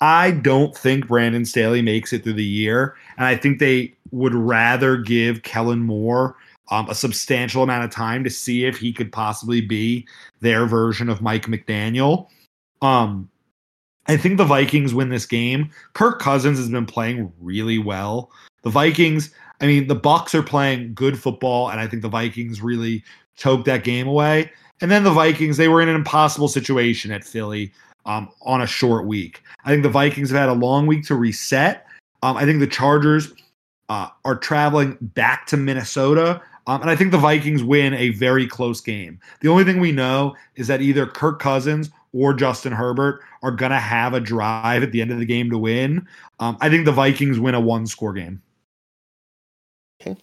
I don't think Brandon Staley makes it through the year, and I think they would rather give Kellen Moore um, a substantial amount of time to see if he could possibly be their version of Mike McDaniel. Um, I think the Vikings win this game. Kirk Cousins has been playing really well. The Vikings, I mean, the Bucks are playing good football, and I think the Vikings really choked that game away. And then the Vikings, they were in an impossible situation at Philly um, on a short week. I think the Vikings have had a long week to reset. Um, I think the Chargers uh, are traveling back to Minnesota. Um, and I think the Vikings win a very close game. The only thing we know is that either Kirk Cousins or Justin Herbert are going to have a drive at the end of the game to win. Um, I think the Vikings win a one score game. Okay.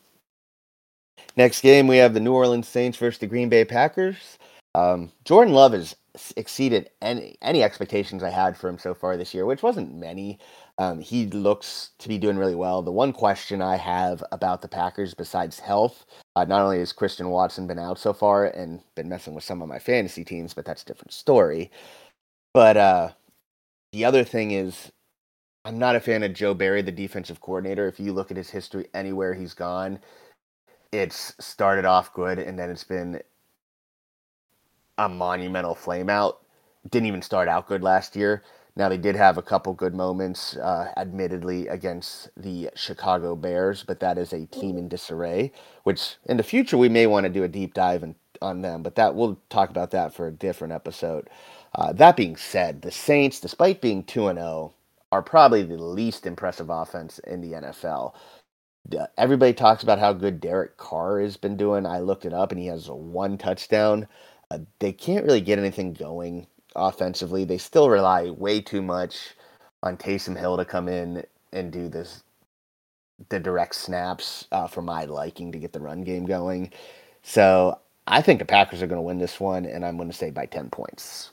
Next game, we have the New Orleans Saints versus the Green Bay Packers. Um, Jordan Love has exceeded any any expectations I had for him so far this year, which wasn't many. Um, he looks to be doing really well. The one question I have about the Packers, besides health, uh, not only has Christian Watson been out so far and been messing with some of my fantasy teams, but that's a different story. But uh, the other thing is, I'm not a fan of Joe Barry, the defensive coordinator. If you look at his history anywhere he's gone, it's started off good and then it's been a monumental flame out. Didn't even start out good last year. Now they did have a couple good moments, uh, admittedly against the Chicago Bears, but that is a team in disarray. Which in the future we may want to do a deep dive in, on them, but that we'll talk about that for a different episode. Uh, that being said, the Saints, despite being two and zero, oh, are probably the least impressive offense in the NFL. Everybody talks about how good Derek Carr has been doing. I looked it up, and he has one touchdown. Uh, they can't really get anything going offensively. They still rely way too much on Taysom Hill to come in and do this the direct snaps uh, for my liking to get the run game going. So I think the Packers are going to win this one, and I'm going to say by ten points.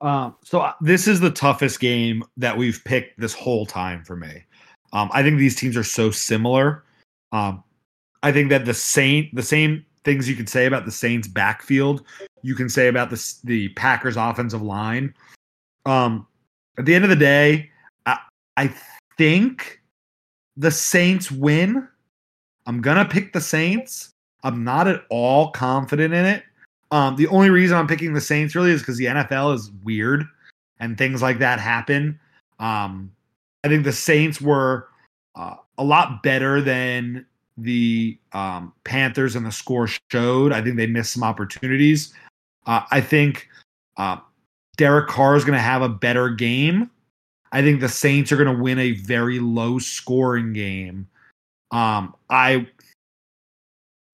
Um, so uh, this is the toughest game that we've picked this whole time for me. Um, I think these teams are so similar. Um, I think that the same the same things you could say about the Saints backfield, you can say about the the Packers offensive line. Um, at the end of the day, I, I think the Saints win. I'm gonna pick the Saints. I'm not at all confident in it. Um, the only reason I'm picking the Saints really is because the NFL is weird and things like that happen. Um, I think the Saints were uh, a lot better than the um, Panthers and the score showed. I think they missed some opportunities. Uh, I think uh, Derek Carr is going to have a better game. I think the Saints are going to win a very low scoring game. Um, I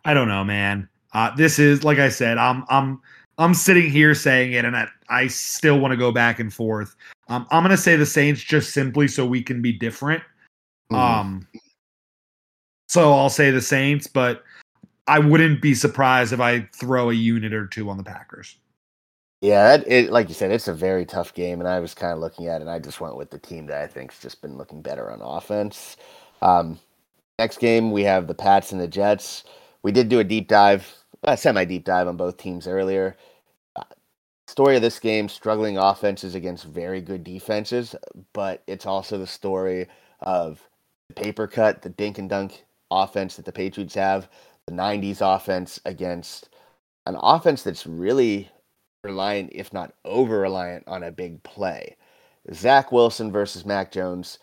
I don't know, man. Uh, this is like I said. I'm I'm I'm sitting here saying it, and I, I still want to go back and forth. Um, I'm going to say the Saints just simply so we can be different. Mm-hmm. Um, so I'll say the Saints, but I wouldn't be surprised if I throw a unit or two on the Packers. Yeah, it, like you said, it's a very tough game, and I was kind of looking at it, and I just went with the team that I think's just been looking better on offense. Um, next game, we have the Pats and the Jets. We did do a deep dive, a semi deep dive on both teams earlier. Uh, story of this game: struggling offenses against very good defenses, but it's also the story of the paper cut, the dink and dunk offense that the Patriots have, the 90s offense against an offense that's really reliant, if not over reliant, on a big play. Zach Wilson versus Mac Jones.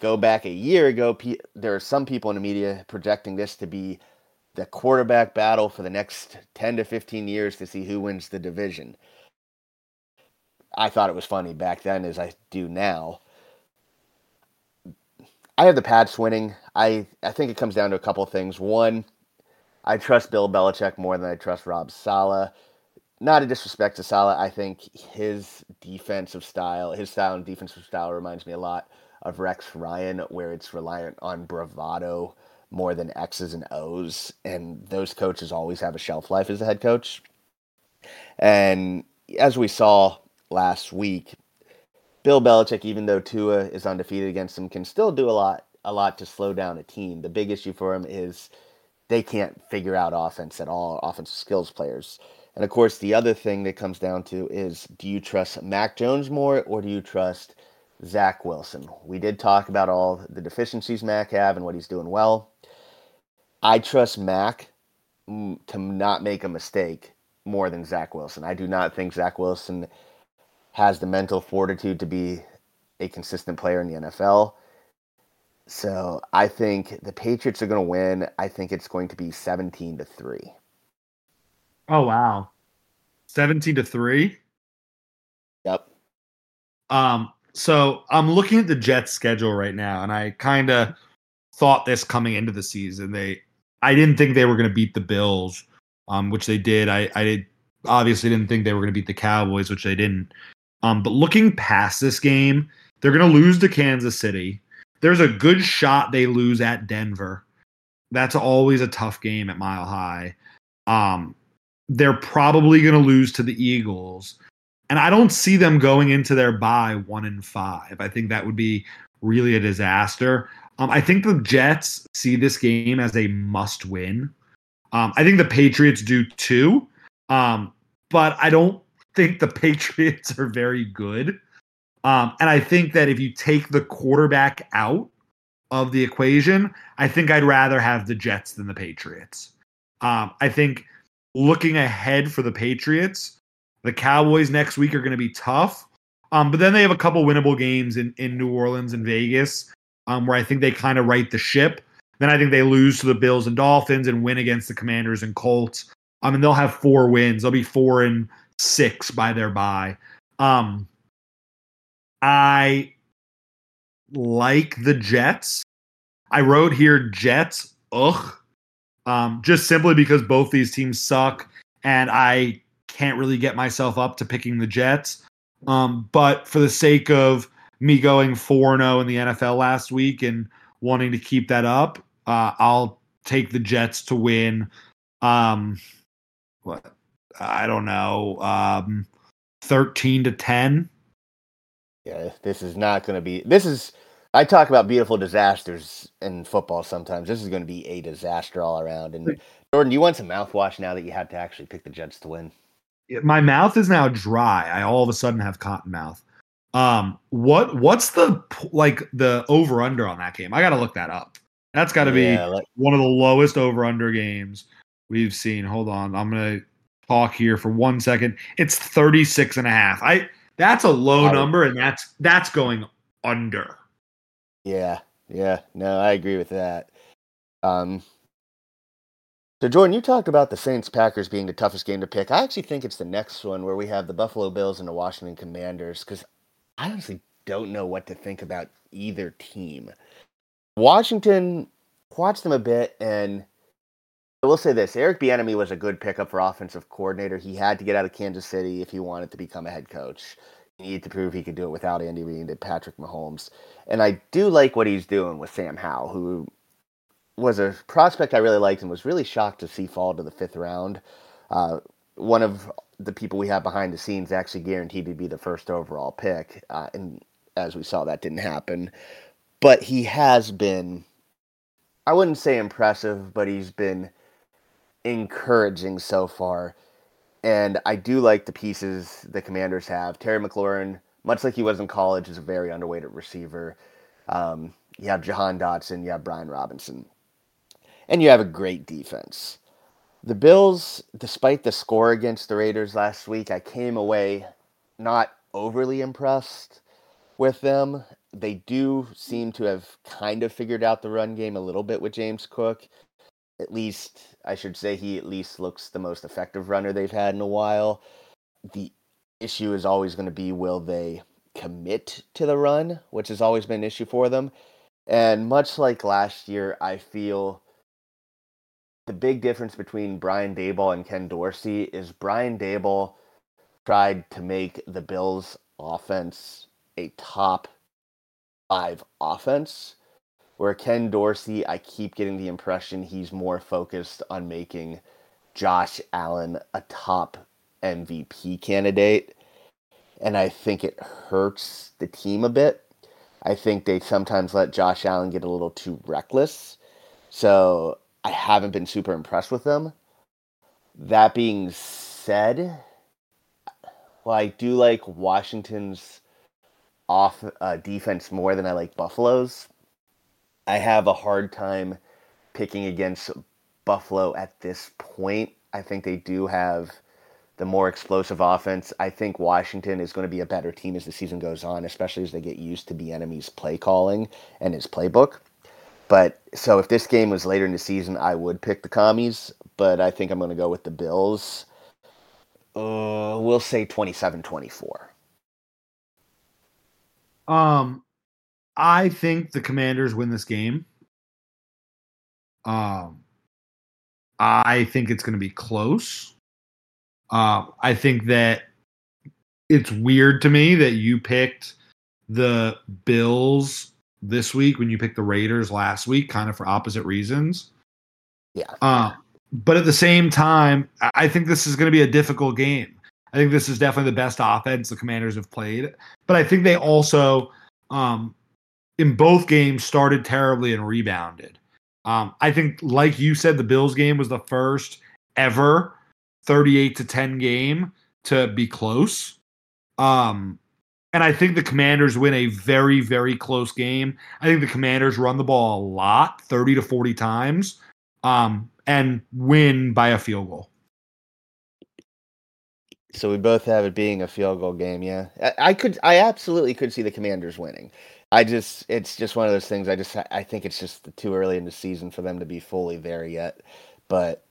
Go back a year ago, there are some people in the media projecting this to be the quarterback battle for the next 10 to 15 years to see who wins the division. I thought it was funny back then as I do now. I have the Pats winning. I I think it comes down to a couple things. One, I trust Bill Belichick more than I trust Rob Saleh. Not a disrespect to Saleh. I think his defensive style, his style and defensive style reminds me a lot of Rex Ryan, where it's reliant on bravado more than X's and O's. And those coaches always have a shelf life as a head coach. And as we saw last week, Bill Belichick, even though Tua is undefeated against him, can still do a lot a lot to slow down a team. The big issue for him is they can't figure out offense at all, offensive skills players. And of course, the other thing that comes down to is do you trust Mac Jones more or do you trust Zach Wilson? We did talk about all the deficiencies Mac have and what he's doing well. I trust Mac to not make a mistake more than Zach Wilson. I do not think Zach Wilson has the mental fortitude to be a consistent player in the NFL. So I think the Patriots are going to win. I think it's going to be 17 to 3. Oh, wow. 17 to 3? Yep. Um, so I'm looking at the Jets schedule right now, and I kind of thought this coming into the season. They, I didn't think they were going to beat the Bills, um, which they did. I, I did, obviously didn't think they were going to beat the Cowboys, which they didn't. Um, but looking past this game, they're going to lose to Kansas City. There's a good shot they lose at Denver. That's always a tough game at Mile High. Um, they're probably going to lose to the Eagles. And I don't see them going into their bye one and five. I think that would be really a disaster. Um, I think the Jets see this game as a must win. Um, I think the Patriots do too. Um, but I don't think the Patriots are very good. Um, and I think that if you take the quarterback out of the equation, I think I'd rather have the Jets than the Patriots. Um, I think looking ahead for the Patriots, the Cowboys next week are going to be tough. Um, but then they have a couple winnable games in, in New Orleans and Vegas, um, where I think they kind of right the ship. Then I think they lose to the Bills and Dolphins and win against the Commanders and Colts. I mean, they'll have four wins. They'll be four and six by their bye. Um, I like the Jets. I wrote here Jets, ugh, um, just simply because both these teams suck, and I can't really get myself up to picking the Jets. Um, but for the sake of me going 4 0 in the NFL last week and wanting to keep that up, uh, I'll take the Jets to win. Um, what? I don't know, um, 13 to 10. Yeah, this is not going to be. This is. I talk about beautiful disasters in football sometimes. This is going to be a disaster all around. And Jordan, do you want some mouthwash now that you have to actually pick the Jets to win? My mouth is now dry. I all of a sudden have cotton mouth. Um, what what's the like the over under on that game? I got to look that up. That's got to be yeah, like, one of the lowest over under games we've seen. Hold on. I'm going to talk here for one second. It's 36 and a half. I that's a low number, and that's that's going under. Yeah, yeah. No, I agree with that. Um, so, Jordan, you talked about the Saints Packers being the toughest game to pick. I actually think it's the next one where we have the Buffalo Bills and the Washington Commanders because I honestly don't know what to think about either team. Washington, watched them a bit, and I will say this Eric Bieniemy was a good pickup for offensive coordinator. He had to get out of Kansas City if he wanted to become a head coach. He needed to prove he could do it without Andy Reid and Patrick Mahomes. And I do like what he's doing with Sam Howell, who was a prospect I really liked and was really shocked to see fall to the fifth round. Uh, one of the people we have behind the scenes actually guaranteed to be the first overall pick. Uh, and as we saw, that didn't happen. But he has been, I wouldn't say impressive, but he's been encouraging so far. And I do like the pieces the commanders have. Terry McLaurin, much like he was in college, is a very underweighted receiver. Um, you have Jahan Dotson, you have Brian Robinson, and you have a great defense. The Bills, despite the score against the Raiders last week, I came away not overly impressed with them. They do seem to have kind of figured out the run game a little bit with James Cook at least I should say he at least looks the most effective runner they've had in a while. The issue is always going to be will they commit to the run, which has always been an issue for them. And much like last year, I feel the big difference between Brian Daboll and Ken Dorsey is Brian Daboll tried to make the Bills offense a top five offense where Ken Dorsey, I keep getting the impression he's more focused on making Josh Allen a top MVP candidate. And I think it hurts the team a bit. I think they sometimes let Josh Allen get a little too reckless. So I haven't been super impressed with them. That being said, well, I do like Washington's off uh, defense more than I like Buffalo's. I have a hard time picking against Buffalo at this point. I think they do have the more explosive offense. I think Washington is going to be a better team as the season goes on, especially as they get used to the Bieniemy's play calling and his playbook. But so if this game was later in the season, I would pick the commies, but I think I'm going to go with the Bills. Uh, we'll say 27-24. Um, I think the Commanders win this game. Um, I think it's going to be close. Uh, I think that it's weird to me that you picked the Bills this week when you picked the Raiders last week, kind of for opposite reasons. Yeah. Uh, but at the same time, I think this is going to be a difficult game. I think this is definitely the best offense the Commanders have played. But I think they also, um, in both games, started terribly and rebounded. Um, I think, like you said, the Bills game was the first ever 38 to 10 game to be close. Um, and I think the Commanders win a very, very close game. I think the Commanders run the ball a lot, 30 to 40 times, um, and win by a field goal. So we both have it being a field goal game. Yeah, I, I could, I absolutely could see the Commanders winning. I just, it's just one of those things. I just, I think it's just too early in the season for them to be fully there yet. But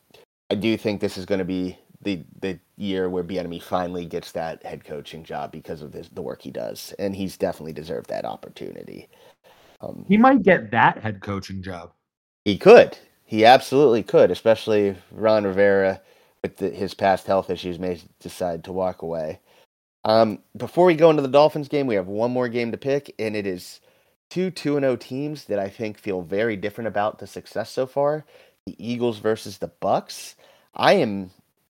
I do think this is going to be the the year where Bieniemy finally gets that head coaching job because of this, the work he does, and he's definitely deserved that opportunity. Um, he might get that head coaching job. He could. He absolutely could, especially Ron Rivera, with the, his past health issues, may decide to walk away. Um, before we go into the Dolphins game, we have one more game to pick, and it is two 2 0 teams that I think feel very different about the success so far the Eagles versus the Bucs. I am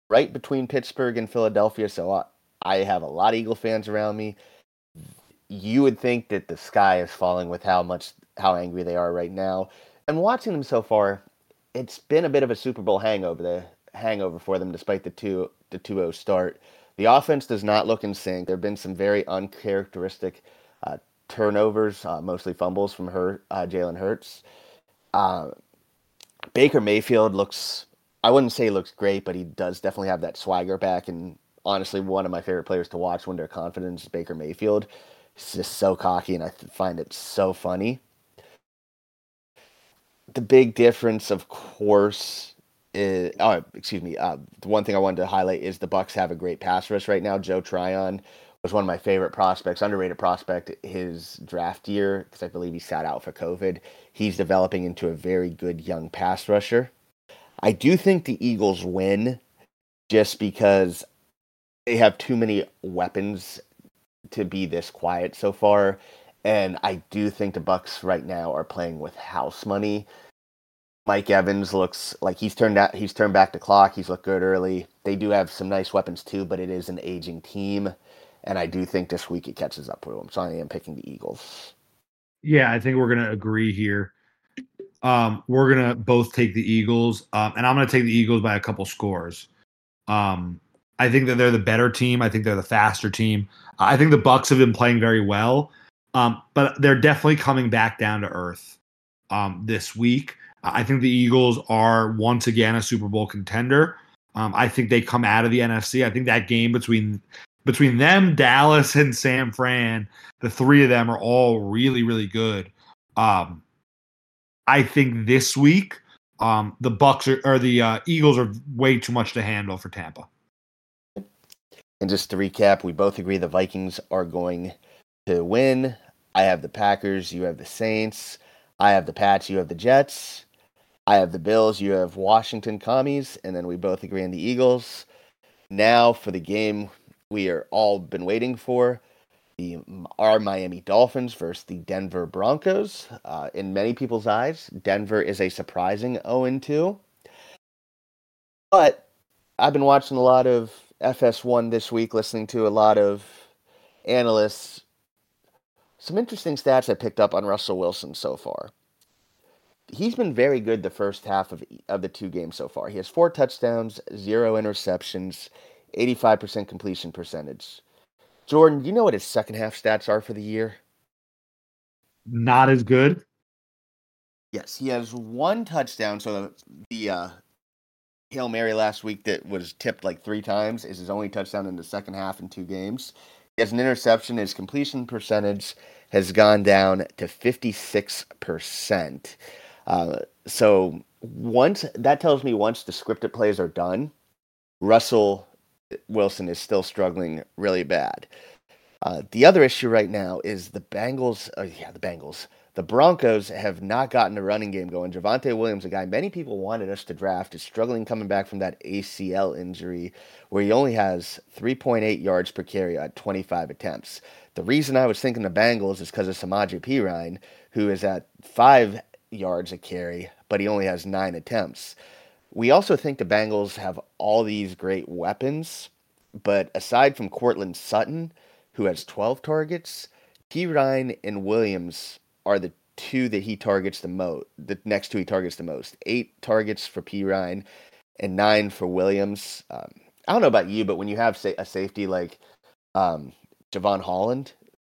right between Pittsburgh and Philadelphia, so I, I have a lot of Eagle fans around me. You would think that the sky is falling with how much how angry they are right now. And watching them so far, it's been a bit of a Super Bowl hangover the hangover for them despite the 2 the 2-0 start. The offense does not look in sync. There have been some very uncharacteristic uh, turnovers, uh, mostly fumbles from her uh, Jalen Hurts. Uh, Baker Mayfield looks I wouldn't say looks great, but he does definitely have that swagger back. And honestly, one of my favorite players to watch when they're confident is Baker Mayfield. He's just so cocky, and I find it so funny. The big difference, of course, is oh, excuse me. Uh, the one thing I wanted to highlight is the Bucs have a great pass rush right now. Joe Tryon was one of my favorite prospects, underrated prospect his draft year because I believe he sat out for COVID. He's developing into a very good young pass rusher. I do think the Eagles win just because they have too many weapons to be this quiet so far. And I do think the Bucs right now are playing with house money. Mike Evans looks like he's turned out he's turned back the clock. He's looked good early. They do have some nice weapons too, but it is an aging team. And I do think this week it catches up with them. So I am picking the Eagles. Yeah, I think we're gonna agree here. Um, we're gonna both take the Eagles, um, and I'm gonna take the Eagles by a couple scores. Um, I think that they're the better team. I think they're the faster team. I think the Bucs have been playing very well, um, but they're definitely coming back down to earth um, this week. I think the Eagles are once again a Super Bowl contender. Um, I think they come out of the NFC. I think that game between between them, Dallas, and San Fran, the three of them are all really, really good. Um, I think this week um, the Bucs are, or the uh, Eagles are way too much to handle for Tampa. And just to recap, we both agree the Vikings are going to win. I have the Packers, you have the Saints. I have the Pats, you have the Jets. I have the Bills, you have Washington Commies, and then we both agree on the Eagles. Now for the game we are all been waiting for the our Miami Dolphins versus the Denver Broncos. Uh, in many people's eyes, Denver is a surprising 0 2. But I've been watching a lot of FS1 this week, listening to a lot of analysts. Some interesting stats I picked up on Russell Wilson so far. He's been very good the first half of, of the two games so far. He has four touchdowns, zero interceptions, 85% completion percentage. Jordan, do you know what his second half stats are for the year? Not as good. Yes, he has one touchdown. So the, the uh, Hail Mary last week that was tipped like three times is his only touchdown in the second half in two games. He has an interception. His completion percentage has gone down to 56%. Uh, so once that tells me once the scripted plays are done, Russell Wilson is still struggling really bad. Uh, the other issue right now is the Bengals. Oh yeah, the Bengals. The Broncos have not gotten a running game going. Javonte Williams, a guy many people wanted us to draft, is struggling coming back from that ACL injury where he only has 3.8 yards per carry at 25 attempts. The reason I was thinking the Bengals is because of Samaje Perine, who is at five yards a carry, but he only has nine attempts. We also think the Bengals have all these great weapons, but aside from Courtland Sutton, who has 12 targets, Perine and Williams are the two that he targets the most. The next two he targets the most. Eight targets for Perine and nine for Williams. Um, I don't know about you, but when you have say, a safety like um, Jevon Holland,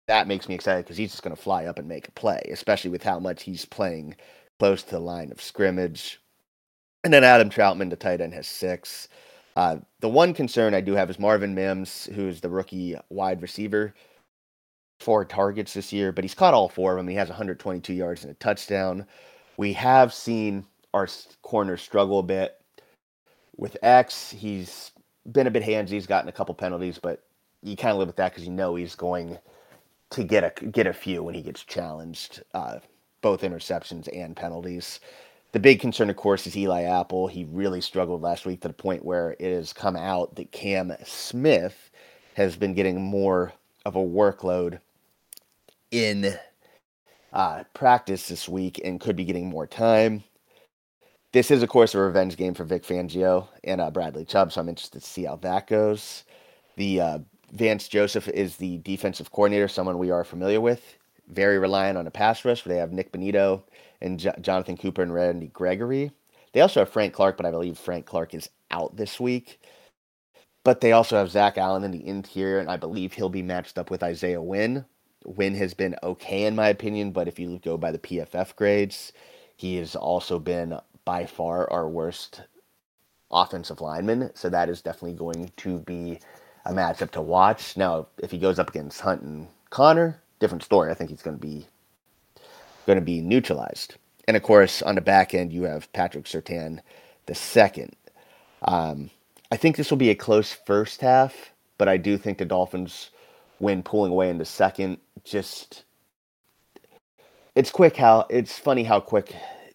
that makes me excited because he's just going to fly up and make a play, especially with how much he's playing close to the line of scrimmage. And then Adam Trautman, the tight end, has six. Uh, the one concern I do have is Marvin Mims, who's the rookie wide receiver four targets this year, but he's caught all four of them. He has 122 yards and a touchdown. We have seen our corner struggle a bit. With X, he's been a bit handsy. He's gotten a couple penalties, but you kind of live with that because you know he's going to get a get a few when he gets challenged, uh, both interceptions and penalties. The big concern, of course, is Eli Apple. He really struggled last week to the point where it has come out that Cam Smith has been getting more of a workload in uh, practice this week and could be getting more time. This is, of course, a revenge game for Vic Fangio and uh, Bradley Chubb, so I'm interested to see how that goes. The uh, Vance Joseph is the defensive coordinator, someone we are familiar with. Very reliant on a pass rush. They have Nick Bonitto and J- Jonathan Cooper and Randy Gregory. They also have Frank Clark, but I believe Frank Clark is out this week. But they also have Zach Allen in the interior, and I believe he'll be matched up with Isaiah Wynn, Wynn has been okay in my opinion, but if you go by the PFF grades, he has also been by far our worst offensive lineman. So that is definitely going to be a matchup to watch. Now, if he goes up against Hunt and Connor, different story. I think he's going to be going to be neutralized. And of course, on the back end, you have Patrick Surtain the second. Um, I think this will be a close first half, but I do think the Dolphins win pulling away in the second. Just it's quick how it's funny how quick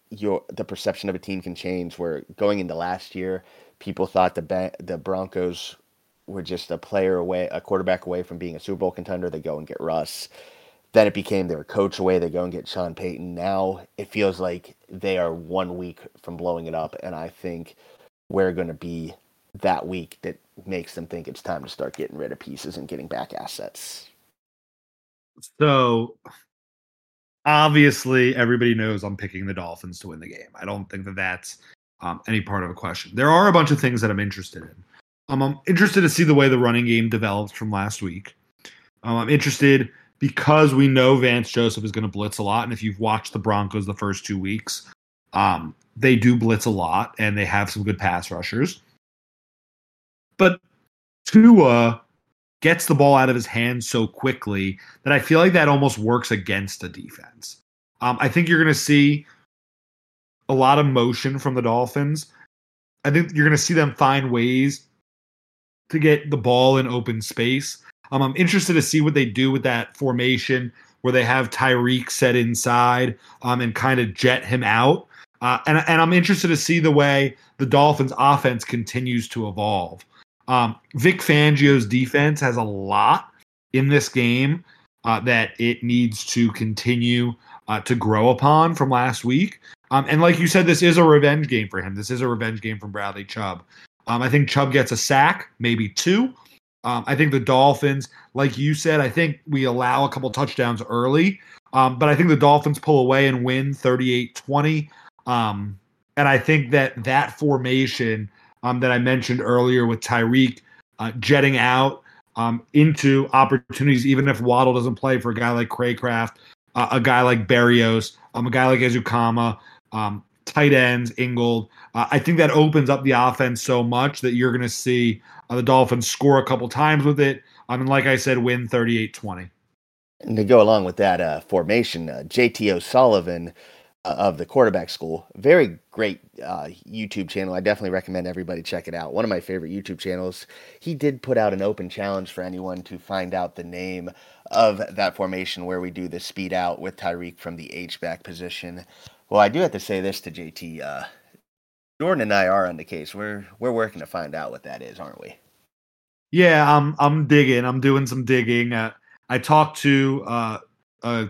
your the perception of a team can change. Where going into last year, people thought the the Broncos were just a player away, a quarterback away from being a Super Bowl contender. They go and get Russ. Then it became their coach away. They go and get Sean Payton. Now it feels like they are one week from blowing it up, and I think we're going to be that week that makes them think it's time to start getting rid of pieces and getting back assets. So obviously everybody knows I'm picking the Dolphins to win the game. I don't think that that's um, any part of a question. There are a bunch of things that I'm interested in. Um, I'm interested to see the way the running game develops from last week. Um, I'm interested because we know Vance Joseph is going to blitz a lot, and if you've watched the Broncos the first two weeks, um, they do blitz a lot, and they have some good pass rushers. But Tua gets the ball out of his hands so quickly that I feel like that almost works against the defense. Um, I think you're going to see a lot of motion from the Dolphins. I think you're going to see them find ways to get the ball in open space. Um, I'm interested to see what they do with that formation where they have Tyreek set inside um, and kind of jet him out. Uh, and, and I'm interested to see the way the Dolphins' offense continues to evolve. Um, Vic Fangio's defense has a lot in this game uh, that it needs to continue uh, to grow upon from last week. Um, and like you said, this is a revenge game for him. This is a revenge game from Bradley Chubb. Um, I think Chubb gets a sack, maybe two. Um, I think the Dolphins, like you said, I think we allow a couple touchdowns early. Um, but I think the Dolphins pull away and win 38 20. Um, and I think that that formation um, that I mentioned earlier with Tyreek uh, jetting out um, into opportunities, even if Waddle doesn't play for a guy like Craycraft, uh, a guy like Berrios, um, a guy like Ezukanma, um, tight ends, Ingold. Uh, I think that opens up the offense so much that you're going to see uh, the Dolphins score a couple times with it. I mean, like I said, win 38 20. And to go along with that uh, formation, uh, JT O'Sullivan uh, of the quarterback school, very great uh, YouTube channel. I definitely recommend everybody check it out. One of my favorite YouTube channels. He did put out an open challenge for anyone to find out the name of that formation where we do the speed out with Tyreek from the H back position. Well, I do have to say this to JT. Uh, Jordan and I are on the case. We're we're working to find out what that is, aren't we? Yeah, I'm I'm digging. I'm doing some digging. Uh, I talked to uh, a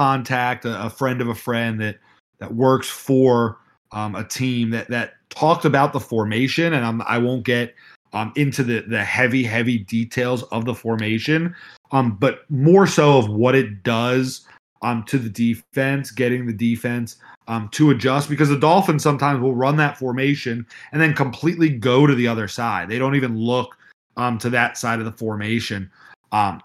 contact, a, a, friend of a friend that that works for um, a team that that talked about the formation, and I'm, I won't get um, into the the heavy heavy details of the formation, um, but more so of what it does um, to the defense, getting the defense um, to adjust because the Dolphins sometimes will run that formation and then completely go to the other side. They don't even look um, to that side of the formation um,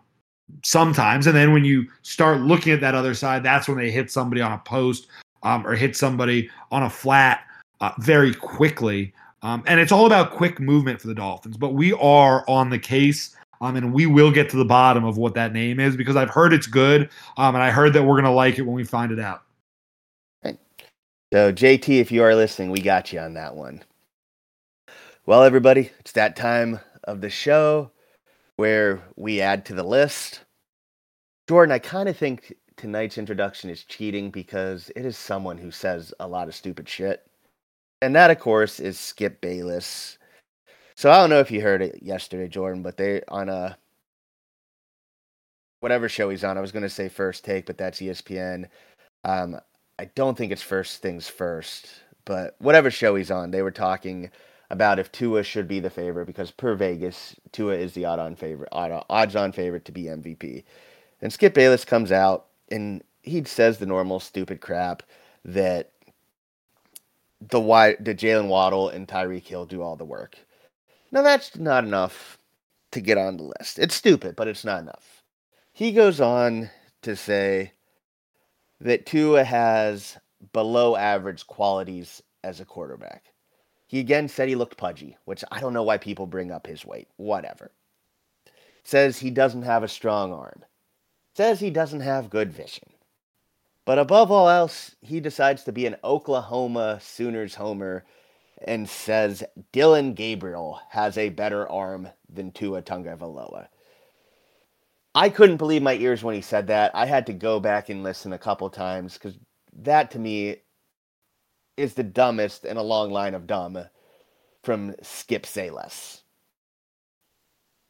sometimes. And then when you start looking at that other side, that's when they hit somebody on a post um, or hit somebody on a flat uh, very quickly. Um, and it's all about quick movement for the Dolphins. But we are on the case um, and we will get to the bottom of what that name is because I've heard it's good, um, and I heard that we're going to like it when we find it out. So, JT, if you are listening, we got you on that one. Well, everybody, it's that time of the show where we add to the list. Jordan, I kind of think tonight's introduction is cheating because it is someone who says a lot of stupid shit. And that, of course, is Skip Bayless so I don't know if you heard it yesterday, Jordan, but they on a whatever show he's on. I was going to say First Take, but that's ESPN. Um, I don't think it's First Things First, but whatever show he's on, they were talking about if Tua should be the favorite because per Vegas, Tua is the odd-on favorite, odds-on favorite to be MVP. And Skip Bayless comes out and he says the normal stupid crap that the why the Jaylen Waddle and Tyreek Hill do all the work. Now, that's not enough to get on the list. It's stupid, but it's not enough. He goes on to say that Tua has below average qualities as a quarterback. He again said he looked pudgy, which I don't know why people bring up his weight. Whatever. Says he doesn't have a strong arm. Says he doesn't have good vision. But above all else, he decides to be an Oklahoma Sooners homer and says Dillon Gabriel has a better arm than Tua Tagovailoa. I couldn't believe my ears when he said that. I had to go back and listen a couple times because that to me is the dumbest in a long line of dumb from Skip Bayless.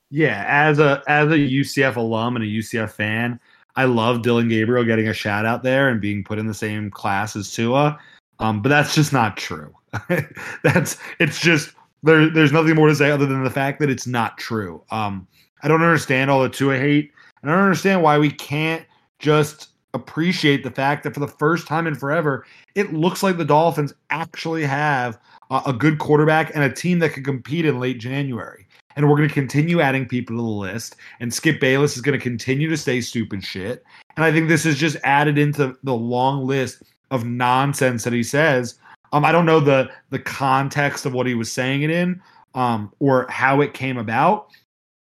Yeah, as a as a UCF alum and a UCF fan, I love Dillon Gabriel getting a shout out there and being put in the same class as Tua. Um, but that's just not true. that's it's just there. There's nothing more to say other than the fact that it's not true. Um, I don't understand all the Tua hate. And I don't understand why we can't just appreciate the fact that for the first time in forever, it looks like the Dolphins actually have a, a good quarterback and a team that can compete in late January. And we're going to continue adding people to the list. And Skip Bayless is going to continue to say stupid shit. And I think this is just added into the long list of nonsense that he says um, I don't know the the context of what he was saying it in, um, or how it came about,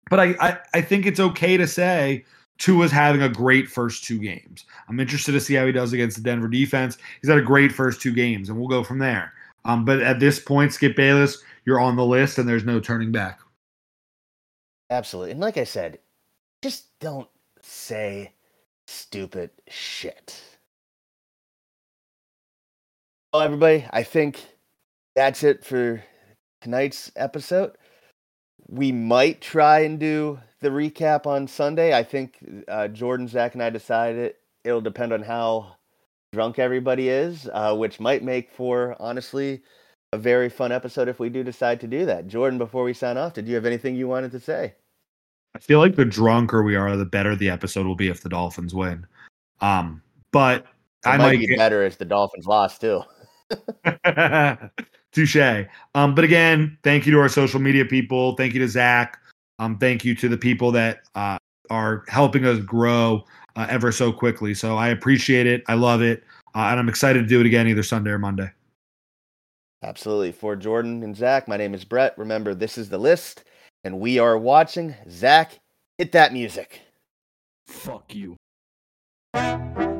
but I, I I think it's okay to say Tua's having a great first two games. I'm interested to see how he does against the Denver defense. He's had a great first two games, and we'll go from there. Um, but at this point, Skip Bayless, you're on the list, and there's no turning back. Absolutely, and like I said, just don't say stupid shit. Well, everybody, I think that's it for tonight's episode. We might try and do the recap on Sunday. I think uh, Jordan, Zach, and I decided it'll depend on how drunk everybody is, uh, which might make for, honestly, a very fun episode if we do decide to do that. Jordan, before we sign off, did you have anything you wanted to say? I feel like the drunker we are, the better the episode will be if the Dolphins win. Um, but it I might, might be get... better if the Dolphins lost too. Touche. Um, but again, thank you to our social media people. Thank you to Zach. Um, thank you to the people that uh, are helping us grow uh, ever so quickly. So I appreciate it. I love it. Uh, and I'm excited to do it again either Sunday or Monday. Absolutely. For Jordan and Zach, my name is Brett. Remember, this is the list, and we are watching. Zach, hit that music. Fuck you. Thank you.